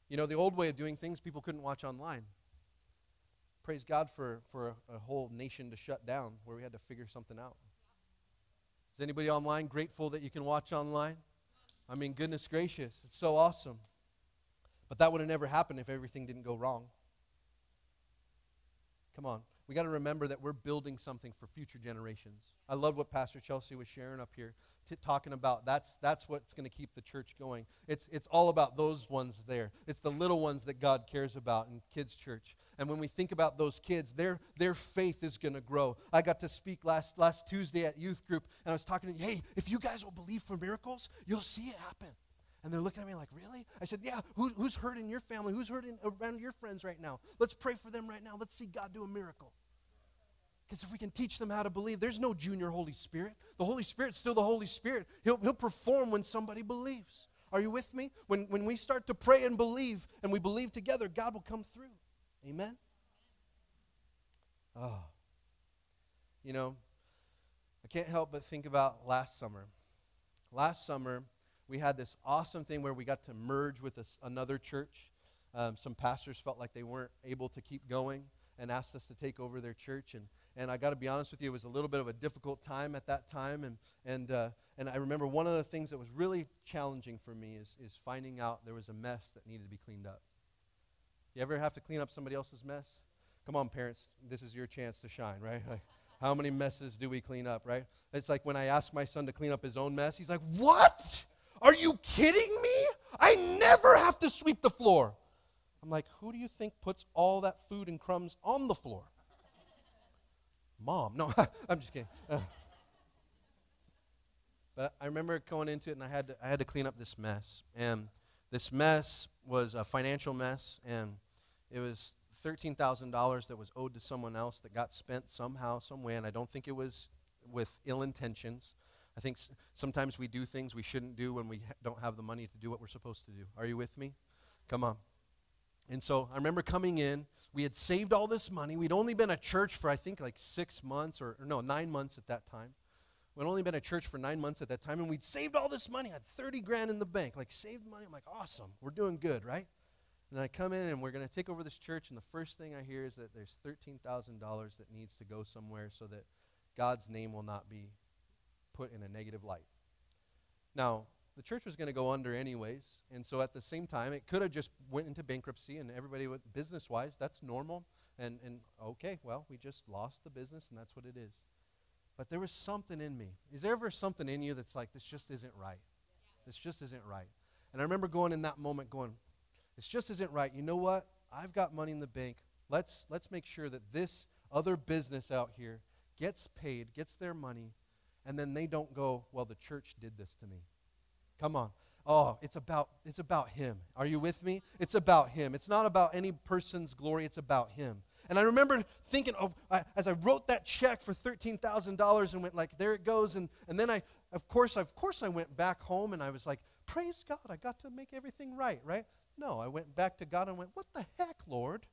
You know, the old way of doing things, people couldn't watch online. Praise God for, for a, a whole nation to shut down where we had to figure something out. Is anybody online grateful that you can watch online? I mean, goodness gracious, it's so awesome. But that would have never happened if everything didn't go wrong. Come on. We got to remember that we're building something for future generations. I love what Pastor Chelsea was sharing up here, t- talking about. That's, that's what's going to keep the church going. It's, it's all about those ones there. It's the little ones that God cares about in kids' church. And when we think about those kids, their, their faith is going to grow. I got to speak last, last Tuesday at youth group, and I was talking to, hey, if you guys will believe for miracles, you'll see it happen. And they're looking at me like, really? I said, yeah, Who, who's hurting your family? Who's hurting around your friends right now? Let's pray for them right now. Let's see God do a miracle. Because if we can teach them how to believe, there's no junior Holy Spirit. The Holy Spirit's still the Holy Spirit. He'll, he'll perform when somebody believes. Are you with me? When, when we start to pray and believe, and we believe together, God will come through. Amen? Oh. You know, I can't help but think about last summer. Last summer, we had this awesome thing where we got to merge with another church. Um, some pastors felt like they weren't able to keep going and asked us to take over their church. And, and I got to be honest with you, it was a little bit of a difficult time at that time. And, and, uh, and I remember one of the things that was really challenging for me is, is finding out there was a mess that needed to be cleaned up. You ever have to clean up somebody else's mess? Come on, parents, this is your chance to shine, right? Like, how many messes do we clean up, right? It's like when I ask my son to clean up his own mess, he's like, What? Are you kidding me? I never have to sweep the floor. I'm like, Who do you think puts all that food and crumbs on the floor? Mom. No, I'm just kidding. Uh, but I remember going into it and I had to, I had to clean up this mess. And this mess was a financial mess, and it was $13,000 that was owed to someone else that got spent somehow, some way, and I don't think it was with ill intentions. I think sometimes we do things we shouldn't do when we don't have the money to do what we're supposed to do. Are you with me? Come on. And so I remember coming in. We had saved all this money. We'd only been a church for, I think, like six months or, or no, nine months at that time. We'd only been a church for nine months at that time, and we'd saved all this money. I had 30 grand in the bank. Like, saved money. I'm like, awesome. We're doing good, right? And I come in, and we're going to take over this church, and the first thing I hear is that there's $13,000 that needs to go somewhere so that God's name will not be put in a negative light. Now, the church was going to go under anyways, and so at the same time, it could have just went into bankruptcy, and everybody would, business-wise, that's normal. And, and okay, well, we just lost the business, and that's what it is. But there was something in me. Is there ever something in you that's like, this just isn't right? This just isn't right. And I remember going in that moment going, this just isn't right. You know what? I've got money in the bank. Let's, let's make sure that this other business out here gets paid, gets their money, and then they don't go, well, the church did this to me. Come on. Oh, it's about it's about him. Are you with me? It's about him. It's not about any person's glory, it's about him. And I remember thinking, oh, as I wrote that check for thirteen thousand dollars and went like, there it goes. And and then I, of course, of course, I went back home and I was like, praise God, I got to make everything right, right? No, I went back to God and went, what the heck, Lord?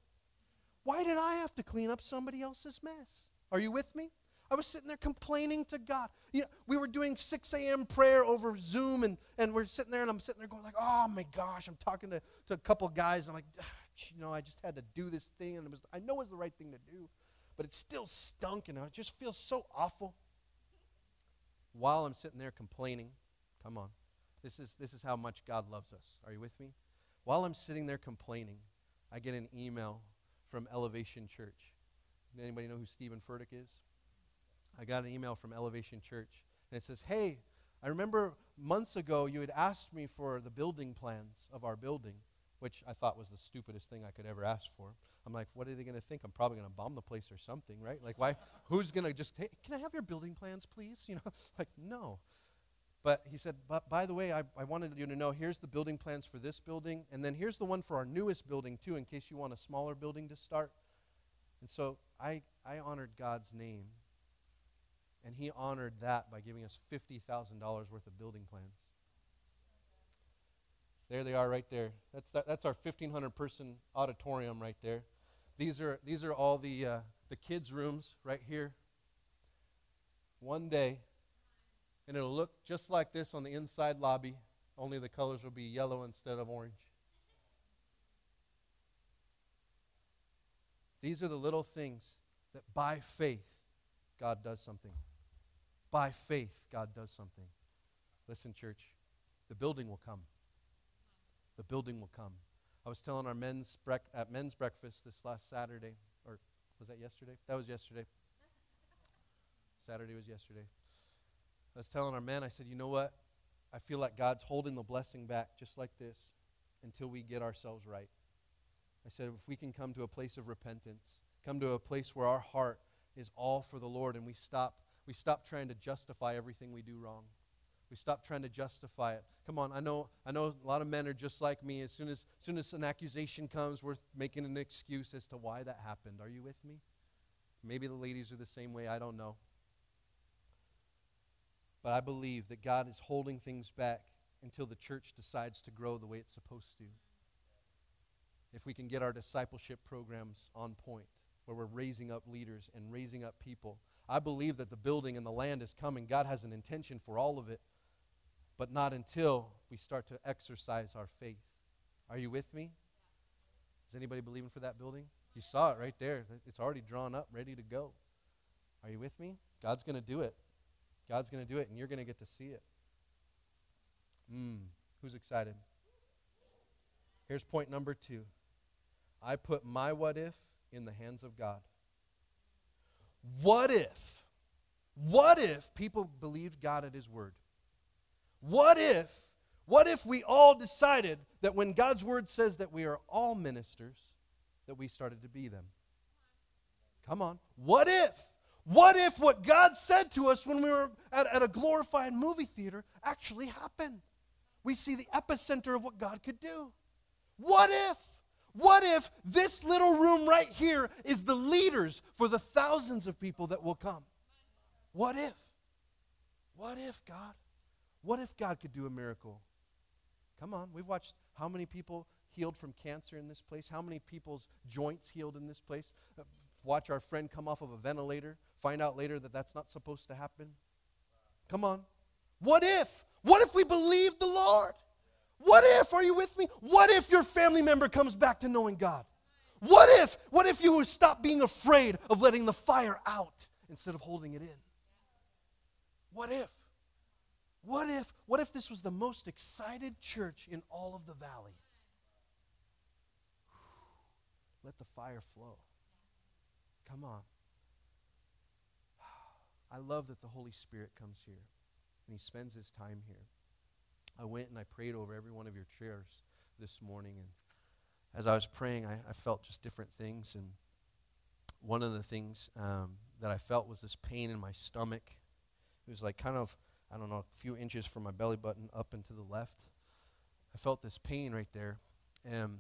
Why did I have to clean up somebody else's mess? Are you with me? I was sitting there complaining to God. You know, we were doing 6 a.m. prayer over Zoom, and, and we're sitting there, and I'm sitting there going like, oh my gosh, I'm talking to, to a couple guys, and I'm like, "Ah, you know, I just had to do this thing, and it was, I know it's the right thing to do, but it still stunk, and it just feels so awful. While I'm sitting there complaining, come on, this is, this is how much God loves us. Are you with me? While I'm sitting there complaining, I get an email from Elevation Church. Anybody know who Stephen Furtick is? I got an email from Elevation Church, and it says, Hey, I remember months ago you had asked me for the building plans of our building, which I thought was the stupidest thing I could ever ask for. I'm like, what are they going to think? I'm probably going to bomb the place or something, right? Like, why? Who's going to just, hey, can I have your building plans, please? You know, like, no. But he said, but by the way, I, I wanted you to know here's the building plans for this building, and then here's the one for our newest building, too, in case you want a smaller building to start. And so I, I honored God's name, and he honored that by giving us $50,000 worth of building plans. There they are right there. That's, that, that's our 1,500 person auditorium right there. These are, these are all the, uh, the kids' rooms right here. One day, and it'll look just like this on the inside lobby, only the colors will be yellow instead of orange. These are the little things that by faith, God does something. By faith, God does something. Listen, church, the building will come. The building will come. I was telling our men's brec- at men's breakfast this last Saturday, or was that yesterday? That was yesterday. Saturday was yesterday. I was telling our men, I said, you know what? I feel like God's holding the blessing back just like this until we get ourselves right. I said, if we can come to a place of repentance, come to a place where our heart is all for the Lord and we stop, we stop trying to justify everything we do wrong. We stop trying to justify it. Come on, I know, I know a lot of men are just like me. As soon as, as soon as an accusation comes, we're making an excuse as to why that happened. Are you with me? Maybe the ladies are the same way. I don't know. But I believe that God is holding things back until the church decides to grow the way it's supposed to. If we can get our discipleship programs on point, where we're raising up leaders and raising up people, I believe that the building and the land is coming. God has an intention for all of it, but not until we start to exercise our faith. Are you with me? Is anybody believing for that building? You saw it right there. It's already drawn up, ready to go. Are you with me? God's going to do it. God's going to do it, and you're going to get to see it. Mm, who's excited? Here's point number two I put my what if in the hands of God. What if? What if people believed God at His word? What if? What if we all decided that when God's word says that we are all ministers, that we started to be them? Come on. What if? What if what God said to us when we were at, at a glorified movie theater actually happened? We see the epicenter of what God could do. What if? What if this little room right here is the leaders for the thousands of people that will come? What if? What if, God? What if God could do a miracle? Come on, we've watched how many people healed from cancer in this place, how many people's joints healed in this place. Uh, watch our friend come off of a ventilator, find out later that that's not supposed to happen. Come on. What if? What if we believe the Lord? What if, are you with me? What if your family member comes back to knowing God? What if, what if you stop being afraid of letting the fire out instead of holding it in? What if? What if, what if this was the most excited church in all of the valley? Let the fire flow. Come on. I love that the Holy Spirit comes here and he spends his time here. I went and I prayed over every one of your chairs this morning. And as I was praying, I, I felt just different things. And one of the things um, that I felt was this pain in my stomach. It was like kind of, I don't know, a few inches from my belly button up and to the left. I felt this pain right there. And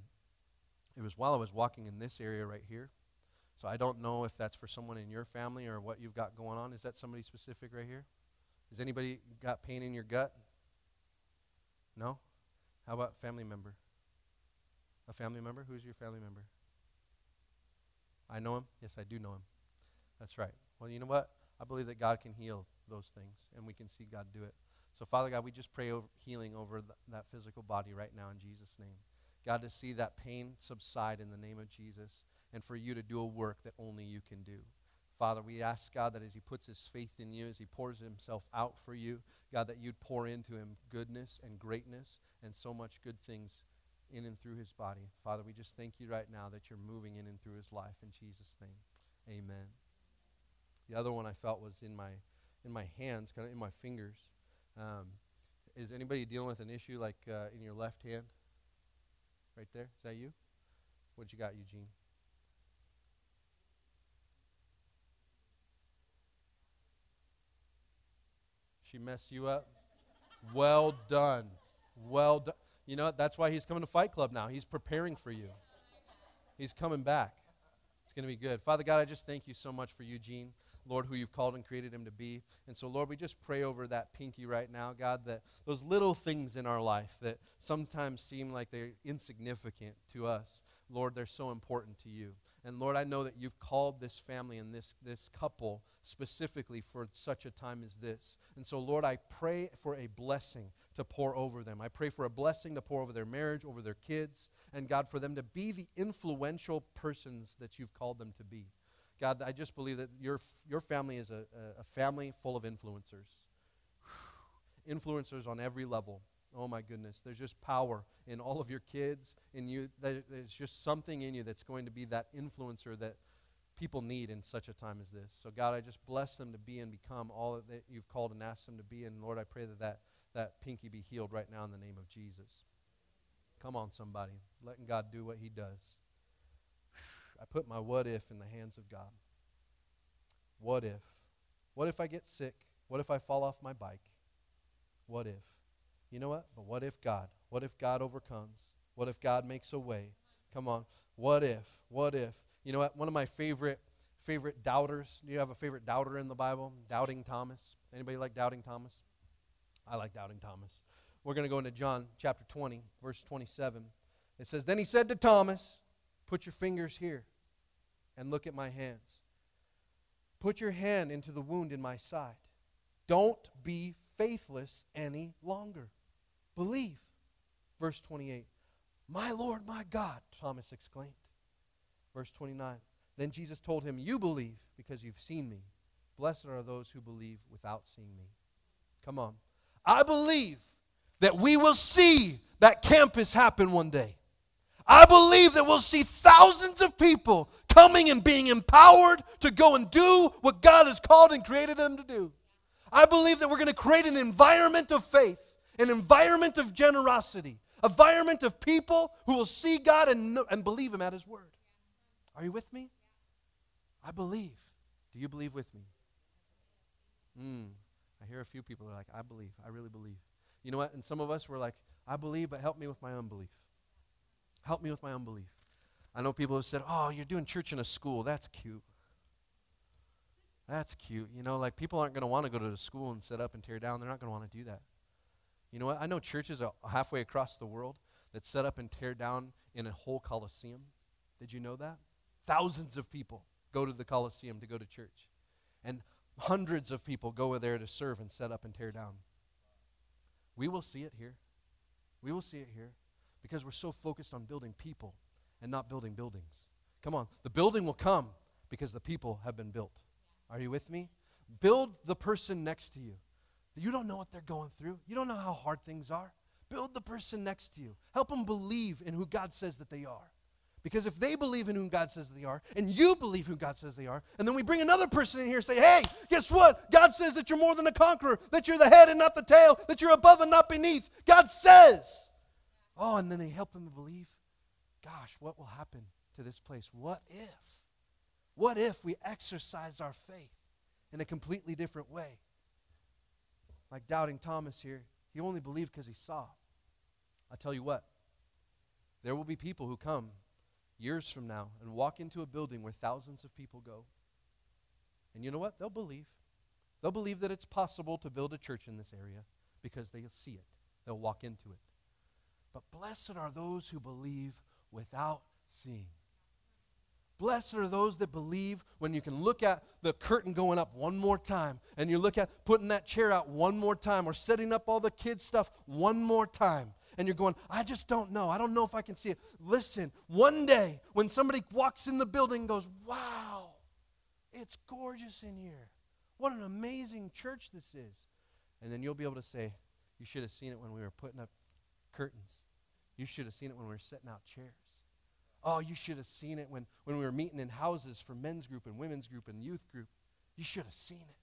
it was while I was walking in this area right here. So I don't know if that's for someone in your family or what you've got going on. Is that somebody specific right here? Has anybody got pain in your gut? No? How about family member? A family member? Who's your family member? I know him? Yes, I do know him. That's right. Well, you know what? I believe that God can heal those things, and we can see God do it. So, Father God, we just pray over healing over th- that physical body right now in Jesus' name. God, to see that pain subside in the name of Jesus, and for you to do a work that only you can do. Father, we ask, God, that as he puts his faith in you, as he pours himself out for you, God, that you'd pour into him goodness and greatness and so much good things in and through his body. Father, we just thank you right now that you're moving in and through his life in Jesus' name. Amen. The other one I felt was in my in my hands, kind of in my fingers. Um, is anybody dealing with an issue like uh, in your left hand? Right there? Is that you? What you got, Eugene? She messed you up? Well done. Well done. You know? That's why he's coming to Fight Club now. He's preparing for you. He's coming back. It's going to be good. Father God, I just thank you so much for Eugene. Lord, who you've called and created him to be. And so, Lord, we just pray over that pinky right now, God, that those little things in our life that sometimes seem like they're insignificant to us, Lord, they're so important to you. And Lord, I know that you've called this family and this, this couple specifically for such a time as this. And so, Lord, I pray for a blessing to pour over them. I pray for a blessing to pour over their marriage, over their kids, and God, for them to be the influential persons that you've called them to be. God, I just believe that your, your family is a, a family full of influencers. influencers on every level. Oh my goodness. There's just power in all of your kids, in you. There's just something in you that's going to be that influencer that people need in such a time as this. So, God, I just bless them to be and become all that you've called and asked them to be. And, Lord, I pray that that, that pinky be healed right now in the name of Jesus. Come on, somebody. Letting God do what he does. I put my what if in the hands of God. What if? What if I get sick? What if I fall off my bike? What if? You know what? But what if God? What if God overcomes? What if God makes a way? Come on. What if? What if? You know what? One of my favorite favorite doubters. Do you have a favorite doubter in the Bible? Doubting Thomas. Anybody like Doubting Thomas? I like Doubting Thomas. We're going to go into John chapter 20, verse 27. It says, Then he said to Thomas, Put your fingers here and look at my hands. Put your hand into the wound in my side. Don't be faithless any longer. Believe. Verse 28. My Lord, my God, Thomas exclaimed. Verse 29. Then Jesus told him, You believe because you've seen me. Blessed are those who believe without seeing me. Come on. I believe that we will see that campus happen one day. I believe that we'll see thousands of people coming and being empowered to go and do what God has called and created them to do. I believe that we're going to create an environment of faith, an environment of generosity, environment of people who will see God and, and believe Him at His word. Are you with me? I believe. Do you believe with me? Mm, I hear a few people are like, I believe. I really believe. You know what? And some of us were like, I believe, but help me with my unbelief. Help me with my unbelief. I know people have said, Oh, you're doing church in a school. That's cute. That's cute. You know, like people aren't going to want to go to the school and set up and tear down. They're not going to want to do that. You know what? I know churches are halfway across the world that set up and tear down in a whole coliseum. Did you know that? Thousands of people go to the coliseum to go to church. And hundreds of people go there to serve and set up and tear down. We will see it here. We will see it here because we're so focused on building people and not building buildings. Come on, the building will come because the people have been built. Are you with me? Build the person next to you. You don't know what they're going through, you don't know how hard things are. Build the person next to you. Help them believe in who God says that they are. Because if they believe in who God says they are, and you believe who God says they are, and then we bring another person in here and say, hey, guess what? God says that you're more than a conqueror, that you're the head and not the tail, that you're above and not beneath. God says. Oh, and then they help them to believe. Gosh, what will happen to this place? What if? What if we exercise our faith in a completely different way? Like doubting Thomas here, he only believed because he saw. I tell you what, there will be people who come years from now and walk into a building where thousands of people go. And you know what? They'll believe. They'll believe that it's possible to build a church in this area because they'll see it. They'll walk into it. But blessed are those who believe without seeing. Blessed are those that believe when you can look at the curtain going up one more time and you look at putting that chair out one more time or setting up all the kids' stuff one more time. And you're going, I just don't know. I don't know if I can see it. Listen, one day when somebody walks in the building and goes, Wow, it's gorgeous in here. What an amazing church this is. And then you'll be able to say, You should have seen it when we were putting up curtains. You should have seen it when we were setting out chairs. Oh, you should have seen it when, when we were meeting in houses for men's group and women's group and youth group. You should have seen it.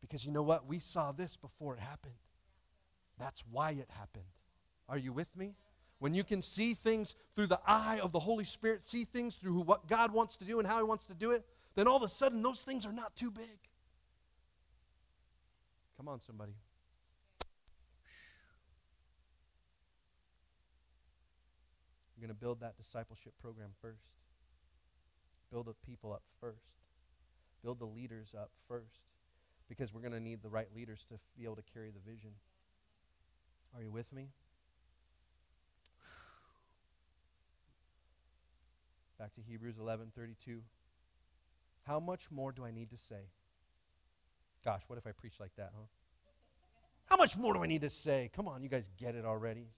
Because you know what? We saw this before it happened. That's why it happened. Are you with me? When you can see things through the eye of the Holy Spirit, see things through what God wants to do and how He wants to do it, then all of a sudden those things are not too big. Come on, somebody. You're going to build that discipleship program first. Build the people up first. Build the leaders up first. Because we're going to need the right leaders to be able to carry the vision. Are you with me? Back to Hebrews 11 32. How much more do I need to say? Gosh, what if I preach like that, huh? How much more do I need to say? Come on, you guys get it already.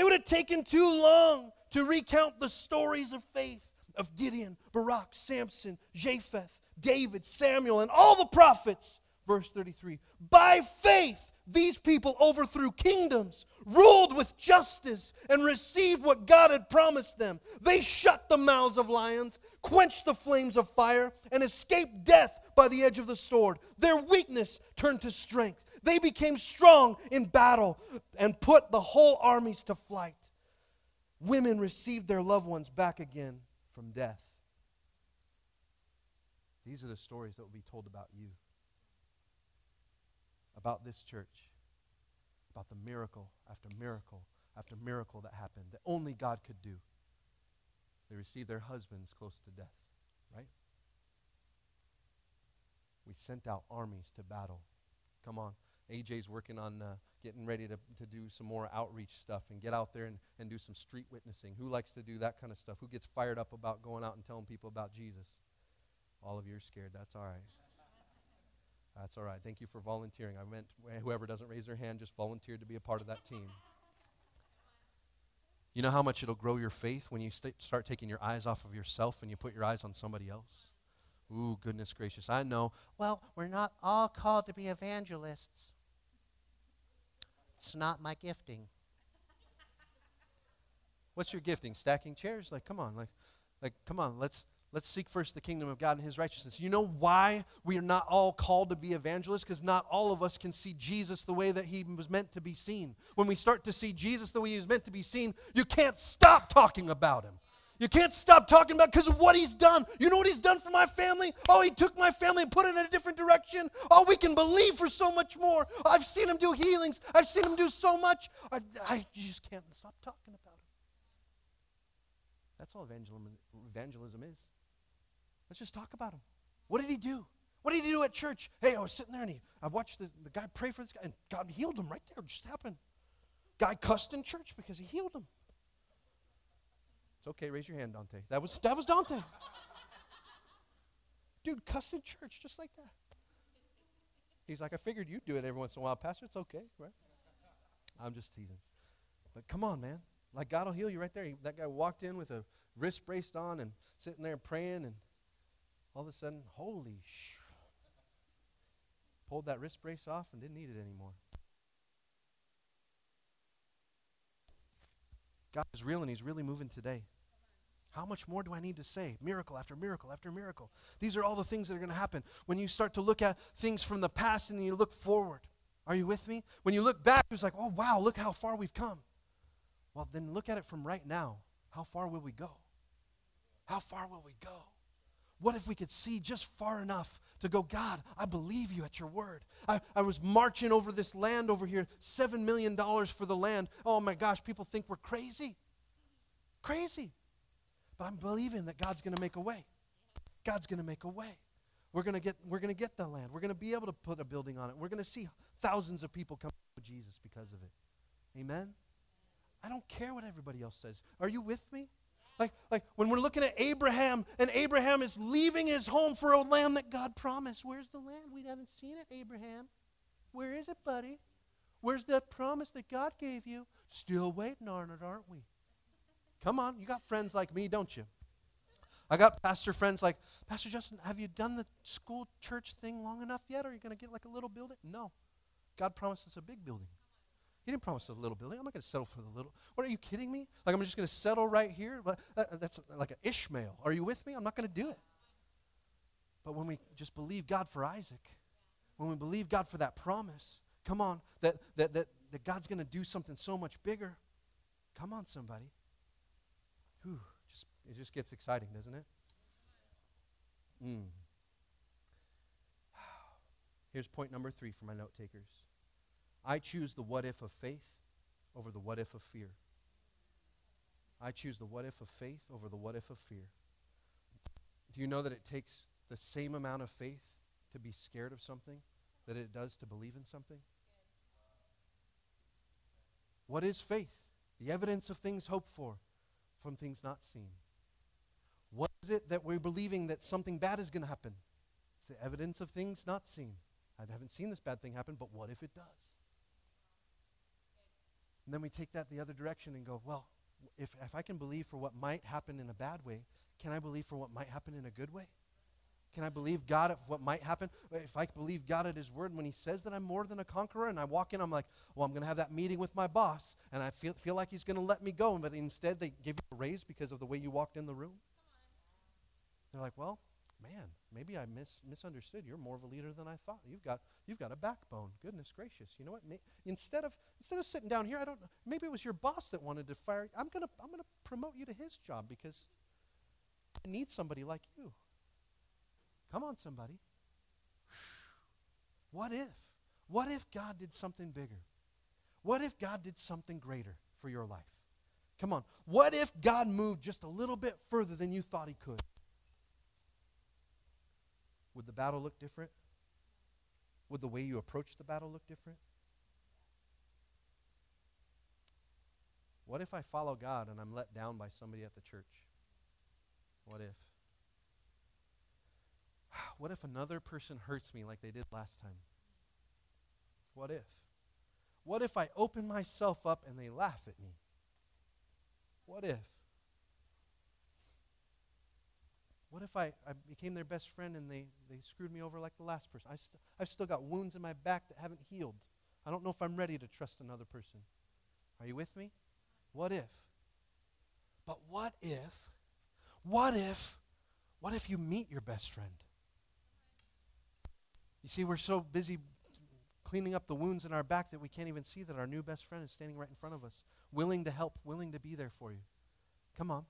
It would have taken too long to recount the stories of faith of Gideon, Barak, Samson, Jephthah, David, Samuel, and all the prophets. Verse 33 By faith, these people overthrew kingdoms, ruled with justice, and received what God had promised them. They shut the mouths of lions, quenched the flames of fire, and escaped death by the edge of the sword. Their weakness turned to strength. They became strong in battle and put the whole armies to flight. Women received their loved ones back again from death. These are the stories that will be told about you about this church, about the miracle after miracle after miracle that happened that only God could do. They received their husbands close to death, right? We sent out armies to battle. Come on. AJ's working on uh, getting ready to, to do some more outreach stuff and get out there and, and do some street witnessing. Who likes to do that kind of stuff? Who gets fired up about going out and telling people about Jesus? All of you are scared. That's all right. That's all right. Thank you for volunteering. I meant whoever doesn't raise their hand just volunteered to be a part of that team. You know how much it'll grow your faith when you st- start taking your eyes off of yourself and you put your eyes on somebody else? Ooh, goodness gracious. I know. Well, we're not all called to be evangelists. It's not my gifting. What's your gifting? Stacking chairs? Like, come on. Like, like come on. Let's Let's seek first the kingdom of God and his righteousness. You know why we are not all called to be evangelists? Because not all of us can see Jesus the way that he was meant to be seen. When we start to see Jesus the way he was meant to be seen, you can't stop talking about him. You can't stop talking about because of what he's done. You know what he's done for my family? Oh, he took my family and put it in a different direction. Oh, we can believe for so much more. I've seen him do healings. I've seen him do so much. I, I just can't stop talking about him. That's all evangelism, evangelism is. Let's just talk about him. What did he do? What did he do at church? Hey, I was sitting there and he, I watched the, the guy pray for this guy, and God healed him right there. It just happened. Guy cussed in church because he healed him. It's okay, raise your hand, Dante. That was that was Dante. Dude, cussed in church just like that. He's like, I figured you'd do it every once in a while, Pastor. It's okay, right? I'm just teasing. But come on, man. Like God will heal you right there. He, that guy walked in with a wrist braced on and sitting there praying and all of a sudden, holy sh! Pulled that wrist brace off and didn't need it anymore. God is real and He's really moving today. How much more do I need to say? Miracle after miracle after miracle. These are all the things that are going to happen when you start to look at things from the past and you look forward. Are you with me? When you look back, it's like, oh, wow, look how far we've come. Well, then look at it from right now. How far will we go? How far will we go? What if we could see just far enough to go, God, I believe you at your word. I, I was marching over this land over here, $7 million for the land. Oh my gosh, people think we're crazy. Crazy. But I'm believing that God's going to make a way. God's going to make a way. We're going to get we're going to get the land. We're going to be able to put a building on it. We're going to see thousands of people come to Jesus because of it. Amen. I don't care what everybody else says. Are you with me? Like, like when we're looking at Abraham, and Abraham is leaving his home for a land that God promised. Where's the land? We haven't seen it, Abraham. Where is it, buddy? Where's that promise that God gave you? Still waiting on it, aren't we? Come on, you got friends like me, don't you? I got pastor friends like, Pastor Justin, have you done the school church thing long enough yet? Are you going to get like a little building? No. God promised us a big building. He didn't promise a little building. I'm not going to settle for the little. What are you kidding me? Like I'm just going to settle right here? That's like an Ishmael. Are you with me? I'm not going to do it. But when we just believe God for Isaac, when we believe God for that promise, come on, that that that, that God's going to do something so much bigger. Come on, somebody. Whew, just it just gets exciting, doesn't it? Mm. Here's point number three for my note takers. I choose the what if of faith over the what if of fear. I choose the what if of faith over the what if of fear. Do you know that it takes the same amount of faith to be scared of something that it does to believe in something? What is faith? The evidence of things hoped for, from things not seen. What is it that we're believing that something bad is going to happen? It's the evidence of things not seen. I haven't seen this bad thing happen, but what if it does? And then we take that the other direction and go, well, if, if I can believe for what might happen in a bad way, can I believe for what might happen in a good way? Can I believe God at what might happen? If I believe God at His word when He says that I'm more than a conqueror, and I walk in, I'm like, well, I'm going to have that meeting with my boss, and I feel, feel like He's going to let me go, but instead they give you a raise because of the way you walked in the room. They're like, well, man, maybe I mis- misunderstood. You're more of a leader than I thought. You've got you've got a backbone. Goodness gracious. You know what? May, instead of instead of sitting down here, I don't. Maybe it was your boss that wanted to fire. you. I'm gonna I'm gonna promote you to his job because I need somebody like you. Come on, somebody. What if? What if God did something bigger? What if God did something greater for your life? Come on. What if God moved just a little bit further than you thought he could? Would the battle look different? Would the way you approach the battle look different? What if I follow God and I'm let down by somebody at the church? What if? What if another person hurts me like they did last time? What if? What if I open myself up and they laugh at me? What if? What if I, I became their best friend and they, they screwed me over like the last person? I st- I've still got wounds in my back that haven't healed. I don't know if I'm ready to trust another person. Are you with me? What if? But what if, what if, what if you meet your best friend? You see, we're so busy cleaning up the wounds in our back that we can't even see that our new best friend is standing right in front of us, willing to help, willing to be there for you. Come on.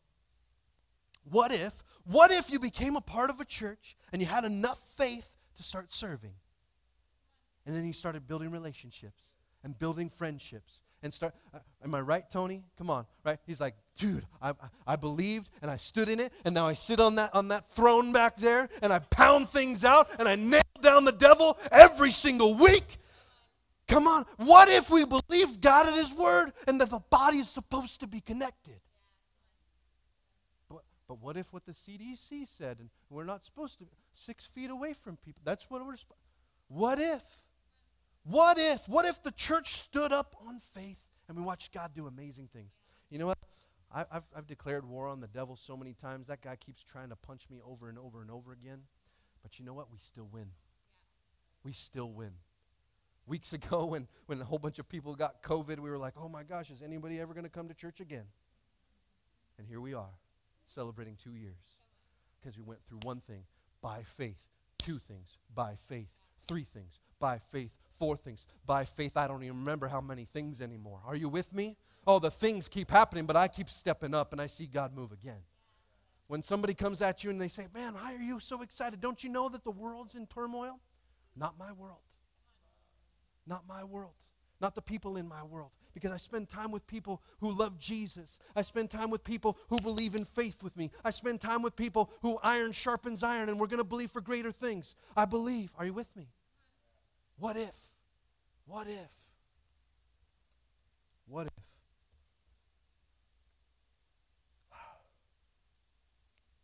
What if, what if you became a part of a church and you had enough faith to start serving? And then you started building relationships and building friendships and start uh, am i right tony? Come on right? He's like dude I, I, believed and i stood in it and now i sit on that on that throne back there and i pound things out and i nail down the devil every single week. Come on what if we believed god at his word and that the body is supposed to be connected but, what if what the cdc said and we're not supposed to six feet away from people that's what we're what if what if? What if the church stood up on faith and we watched God do amazing things? You know what? I, I've, I've declared war on the devil so many times. That guy keeps trying to punch me over and over and over again. But you know what? We still win. We still win. Weeks ago, when, when a whole bunch of people got COVID, we were like, oh my gosh, is anybody ever going to come to church again? And here we are, celebrating two years. Because we went through one thing by faith, two things by faith, three things by faith, four things by faith. I don't even remember how many things anymore. Are you with me? Oh, the things keep happening, but I keep stepping up and I see God move again. When somebody comes at you and they say, Man, why are you so excited? Don't you know that the world's in turmoil? Not my world. Not my world. Not the people in my world. Because I spend time with people who love Jesus. I spend time with people who believe in faith with me. I spend time with people who iron sharpens iron and we're going to believe for greater things. I believe. Are you with me? What if? What if? What if?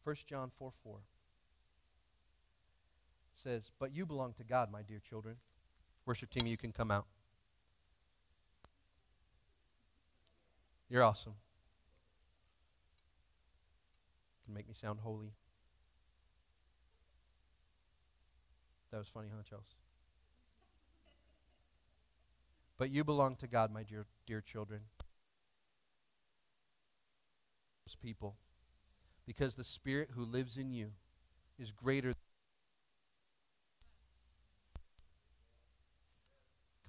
1 John 4 4 says, But you belong to God, my dear children. Worship team, you can come out. You're awesome. You can make me sound holy. That was funny, huh, Chelsea? But you belong to God, my dear, dear children. Those people, because the Spirit who lives in you is greater. Than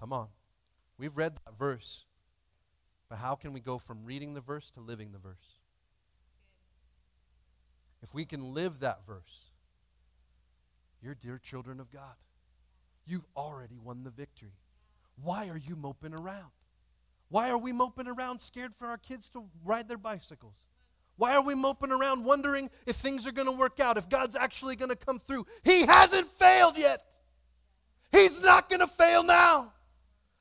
Come on. We've read that verse, but how can we go from reading the verse to living the verse? If we can live that verse, you're dear children of God. You've already won the victory. Why are you moping around? Why are we moping around scared for our kids to ride their bicycles? Why are we moping around wondering if things are going to work out, if God's actually going to come through? He hasn't failed yet. He's not going to fail now.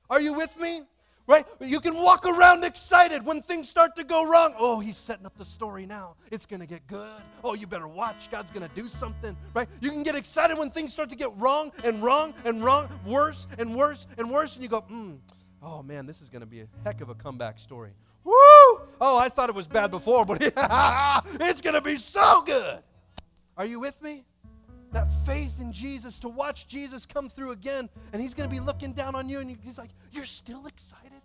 Are you with me? Right? You can walk around excited when things start to go wrong. Oh, he's setting up the story now. It's going to get good. Oh, you better watch. God's going to do something. Right? You can get excited when things start to get wrong and wrong and wrong, worse and worse and worse. And you go, hmm, oh man, this is going to be a heck of a comeback story. Woo! Oh, I thought it was bad before, but it's going to be so good. Are you with me? that faith in Jesus, to watch Jesus come through again, and He's going to be looking down on you, and He's like, You're still excited?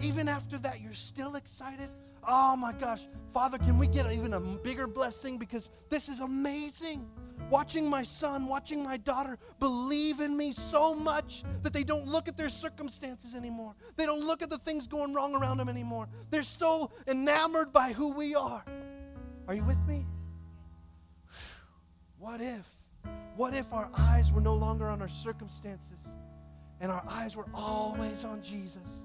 Even after that, you're still excited? Oh my gosh. Father, can we get even a bigger blessing? Because this is amazing. Watching my son, watching my daughter believe in me so much that they don't look at their circumstances anymore. They don't look at the things going wrong around them anymore. They're so enamored by who we are. Are you with me? What if? What if our eyes were no longer on our circumstances and our eyes were always on Jesus?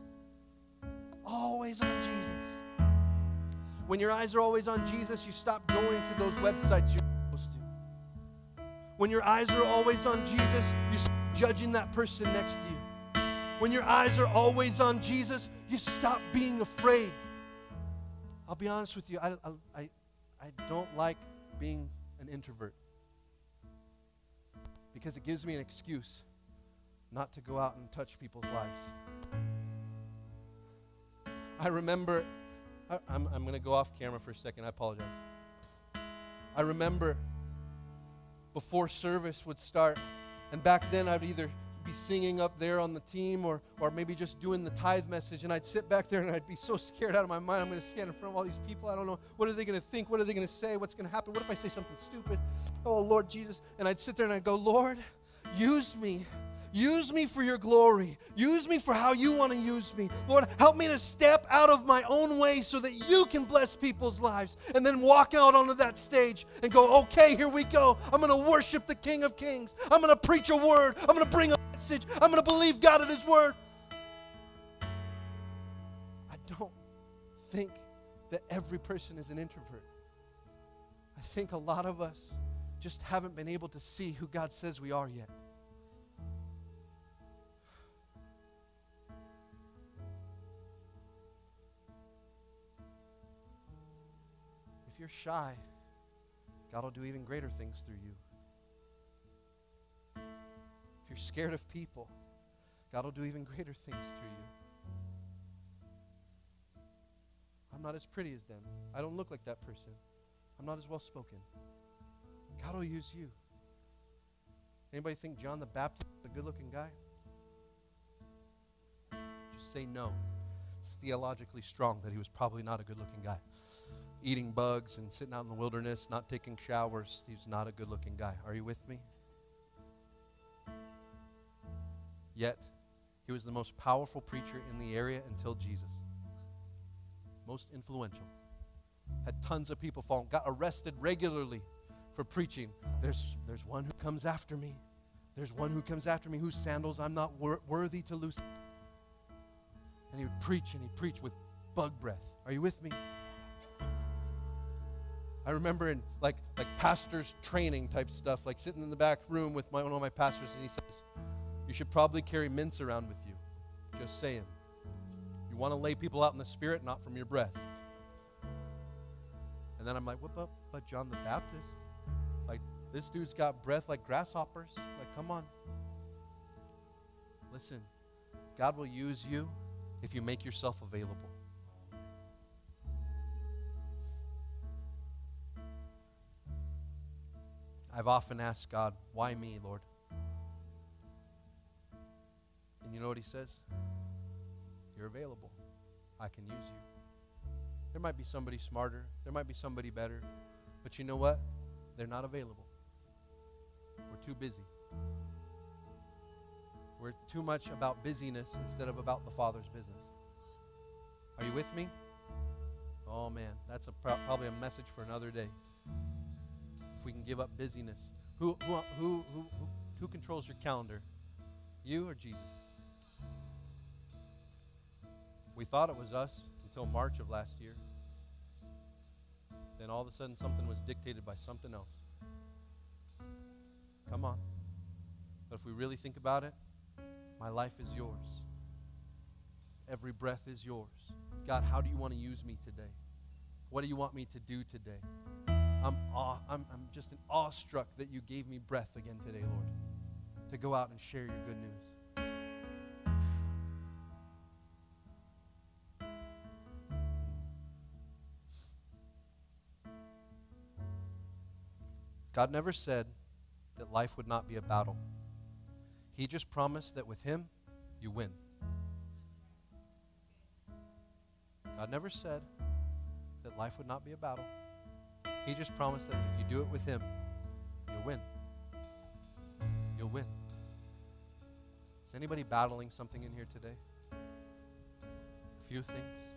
Always on Jesus. When your eyes are always on Jesus, you stop going to those websites you're supposed to. When your eyes are always on Jesus, you stop judging that person next to you. When your eyes are always on Jesus, you stop being afraid. I'll be honest with you, I, I, I don't like being an introvert because it gives me an excuse not to go out and touch people's lives. I remember, I, am I'm, I'm going to go off camera for a second. I apologize. I remember before service would start, and back then I'd either be singing up there on the team or, or maybe just doing the tithe message. And I'd sit back there and I'd be so scared out of my mind. I'm going to stand in front of all these people. I don't know. What are they going to think? What are they going to say? What's going to happen? What if I say something stupid? Oh, Lord Jesus. And I'd sit there and I'd go, Lord, use me. Use me for your glory. Use me for how you want to use me. Lord, help me to step out of my own way so that you can bless people's lives. And then walk out onto that stage and go, okay, here we go. I'm going to worship the King of Kings. I'm going to preach a word. I'm going to bring a message. I'm going to believe God at His word. I don't think that every person is an introvert. I think a lot of us just haven't been able to see who God says we are yet. You're shy, God will do even greater things through you. If you're scared of people, God will do even greater things through you. I'm not as pretty as them. I don't look like that person. I'm not as well spoken. God will use you. Anybody think John the Baptist is a good looking guy? Just say no. It's theologically strong that he was probably not a good looking guy eating bugs and sitting out in the wilderness, not taking showers. He's not a good looking guy. Are you with me? Yet, he was the most powerful preacher in the area until Jesus. Most influential. Had tons of people follow. Got arrested regularly for preaching. There's, there's one who comes after me. There's one who comes after me whose sandals I'm not wor- worthy to loose. And he would preach and he'd preach with bug breath. Are you with me? I remember in like like pastors training type stuff, like sitting in the back room with my, one of my pastors, and he says, "You should probably carry mints around with you." Just saying. You want to lay people out in the spirit, not from your breath. And then I'm like, what about, about John the Baptist? Like this dude's got breath like grasshoppers. Like, come on. Listen, God will use you if you make yourself available. I've often asked God, why me, Lord? And you know what he says? you're available. I can use you. There might be somebody smarter, there might be somebody better, but you know what? They're not available. We're too busy. We're too much about busyness instead of about the Father's business. Are you with me? Oh man, that's a, pro- probably a message for another day. We can give up busyness, who who who, who, who controls your calendar? You or Jesus? We thought it was us until March of last year. Then all of a sudden, something was dictated by something else. Come on. But if we really think about it, my life is yours. Every breath is yours. God, how do you want to use me today? What do you want me to do today? I'm, awe, I'm, I'm just an awestruck that you gave me breath again today, Lord, to go out and share your good news. God never said that life would not be a battle. He just promised that with Him, you win. God never said that life would not be a battle. He just promised that if you do it with Him, you'll win. You'll win. Is anybody battling something in here today? A few things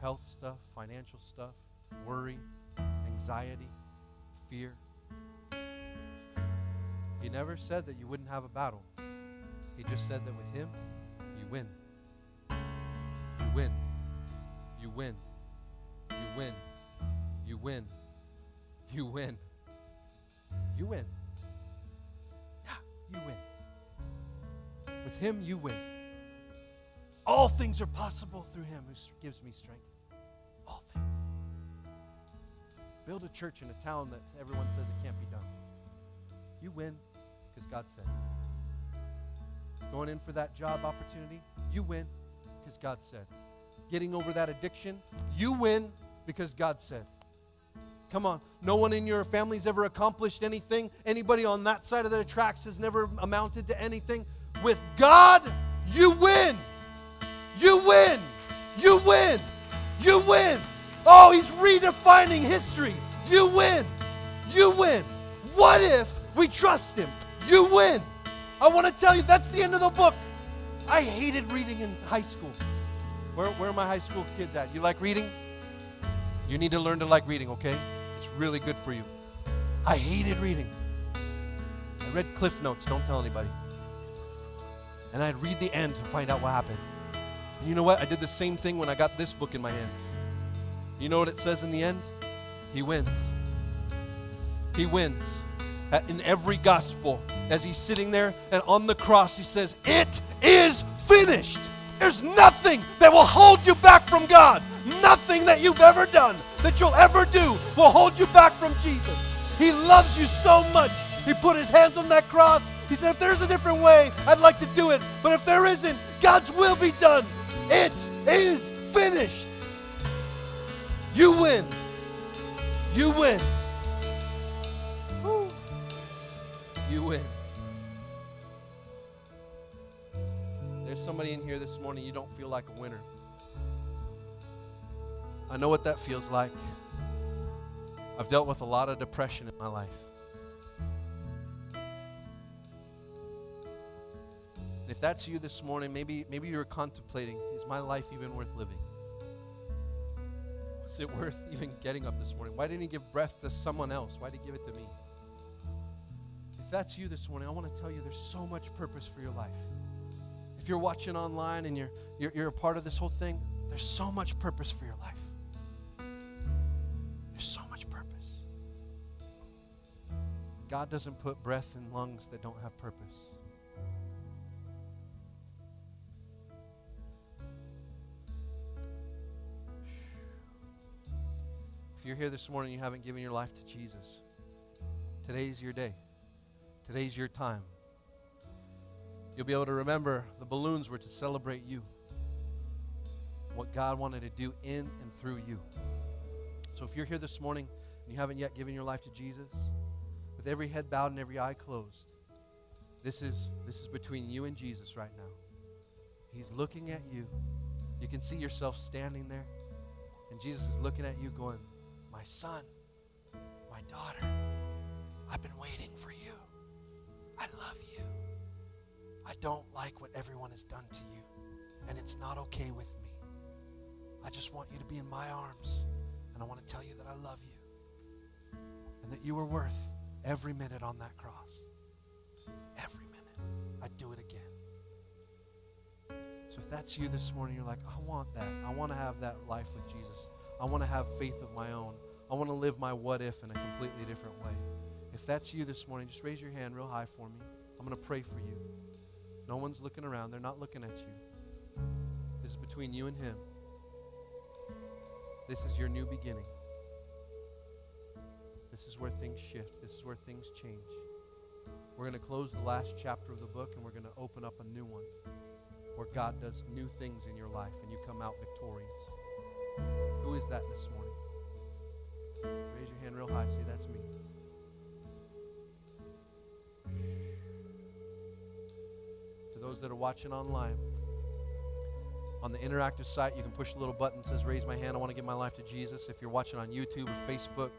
health stuff, financial stuff, worry, anxiety, fear. He never said that you wouldn't have a battle. He just said that with Him, you win. You win. You win. You win. You win. You win. You win. Yeah, you win. With Him, you win. All things are possible through Him who gives me strength. All things. Build a church in a town that everyone says it can't be done. You win because God said. Going in for that job opportunity, you win because God said. Getting over that addiction, you win because God said. Come on. No one in your family's ever accomplished anything. Anybody on that side of the tracks has never amounted to anything. With God, you win. You win. You win. You win. Oh, he's redefining history. You win. You win. What if we trust him? You win. I want to tell you, that's the end of the book. I hated reading in high school. Where, where are my high school kids at? You like reading? You need to learn to like reading, okay? It's really good for you. I hated reading. I read Cliff Notes, don't tell anybody. And I'd read the end to find out what happened. And you know what? I did the same thing when I got this book in my hands. You know what it says in the end? He wins. He wins. In every gospel, as he's sitting there and on the cross, he says, It is finished. There's nothing that will hold you back from God. Nothing that you've ever done, that you'll ever do, will hold you back from Jesus. He loves you so much. He put his hands on that cross. He said, If there's a different way, I'd like to do it. But if there isn't, God's will be done. It is finished. You win. You win. You win. There's somebody in here this morning, you don't feel like a winner. I know what that feels like. I've dealt with a lot of depression in my life. And if that's you this morning, maybe maybe you're contemplating, is my life even worth living? Was it worth even getting up this morning? Why didn't he give breath to someone else? Why did he give it to me? If that's you this morning, I want to tell you there's so much purpose for your life. If you're watching online and you're, you're, you're a part of this whole thing, there's so much purpose for your life. There's so much purpose. God doesn't put breath in lungs that don't have purpose. If you're here this morning and you haven't given your life to Jesus, today's your day. Today's your time. You'll be able to remember the balloons were to celebrate you. What God wanted to do in and through you. So if you're here this morning and you haven't yet given your life to Jesus, with every head bowed and every eye closed, this is this is between you and Jesus right now. He's looking at you. You can see yourself standing there. And Jesus is looking at you, going, My son, my daughter, I've been waiting for you. I love you. I don't like what everyone has done to you, and it's not okay with me. I just want you to be in my arms, and I want to tell you that I love you and that you were worth every minute on that cross. Every minute. I'd do it again. So if that's you this morning, you're like, I want that. I want to have that life with Jesus. I want to have faith of my own. I want to live my what if in a completely different way. If that's you this morning, just raise your hand real high for me. I'm going to pray for you. No one's looking around, they're not looking at you. This is between you and Him. This is your new beginning. This is where things shift. This is where things change. We're going to close the last chapter of the book and we're going to open up a new one where God does new things in your life and you come out victorious. Who is that this morning? Raise your hand real high. Say, that's me. To those that are watching online, on the interactive site, you can push a little button that says raise my hand. I want to give my life to Jesus. If you're watching on YouTube or Facebook,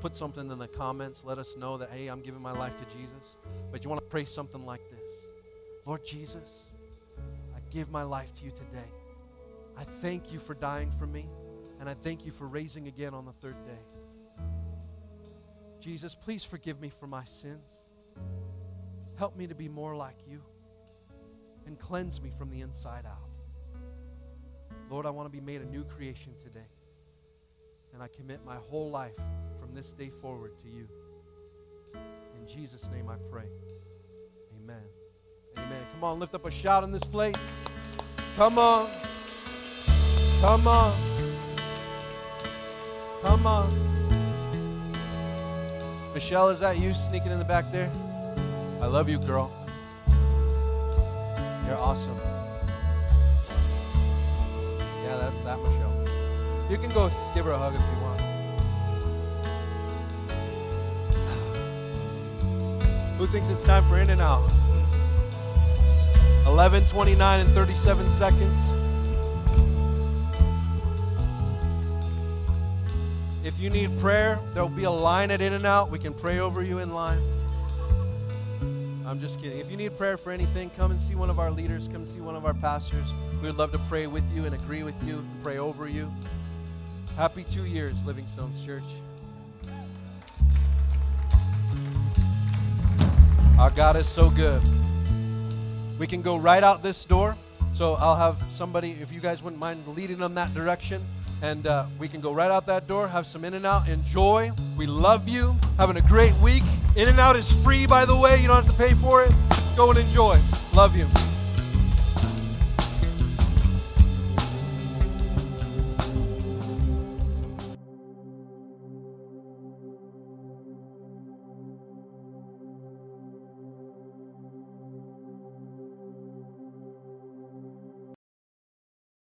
put something in the comments. Let us know that, hey, I'm giving my life to Jesus. But you want to pray something like this Lord Jesus, I give my life to you today. I thank you for dying for me, and I thank you for raising again on the third day. Jesus, please forgive me for my sins. Help me to be more like you and cleanse me from the inside out. Lord, I want to be made a new creation today. And I commit my whole life from this day forward to you. In Jesus' name I pray. Amen. Amen. Come on, lift up a shout in this place. Come on. Come on. Come on. Michelle, is that you sneaking in the back there? I love you, girl. You're awesome. That, Michelle. You can go give her a hug if you want. Who thinks it's time for In-N-Out? 11, 29, and 37 seconds. If you need prayer, there'll be a line at In-N-Out. We can pray over you in line. I'm just kidding. If you need prayer for anything, come and see one of our leaders, come see one of our pastors. We would love to pray with you and agree with you and pray over you. Happy two years, Living Stones Church. Our God is so good. We can go right out this door. So I'll have somebody, if you guys wouldn't mind leading them that direction. And uh, we can go right out that door, have some In-N-Out. Enjoy. We love you. Having a great week. In-N-Out is free, by the way. You don't have to pay for it. Go and enjoy. Love you.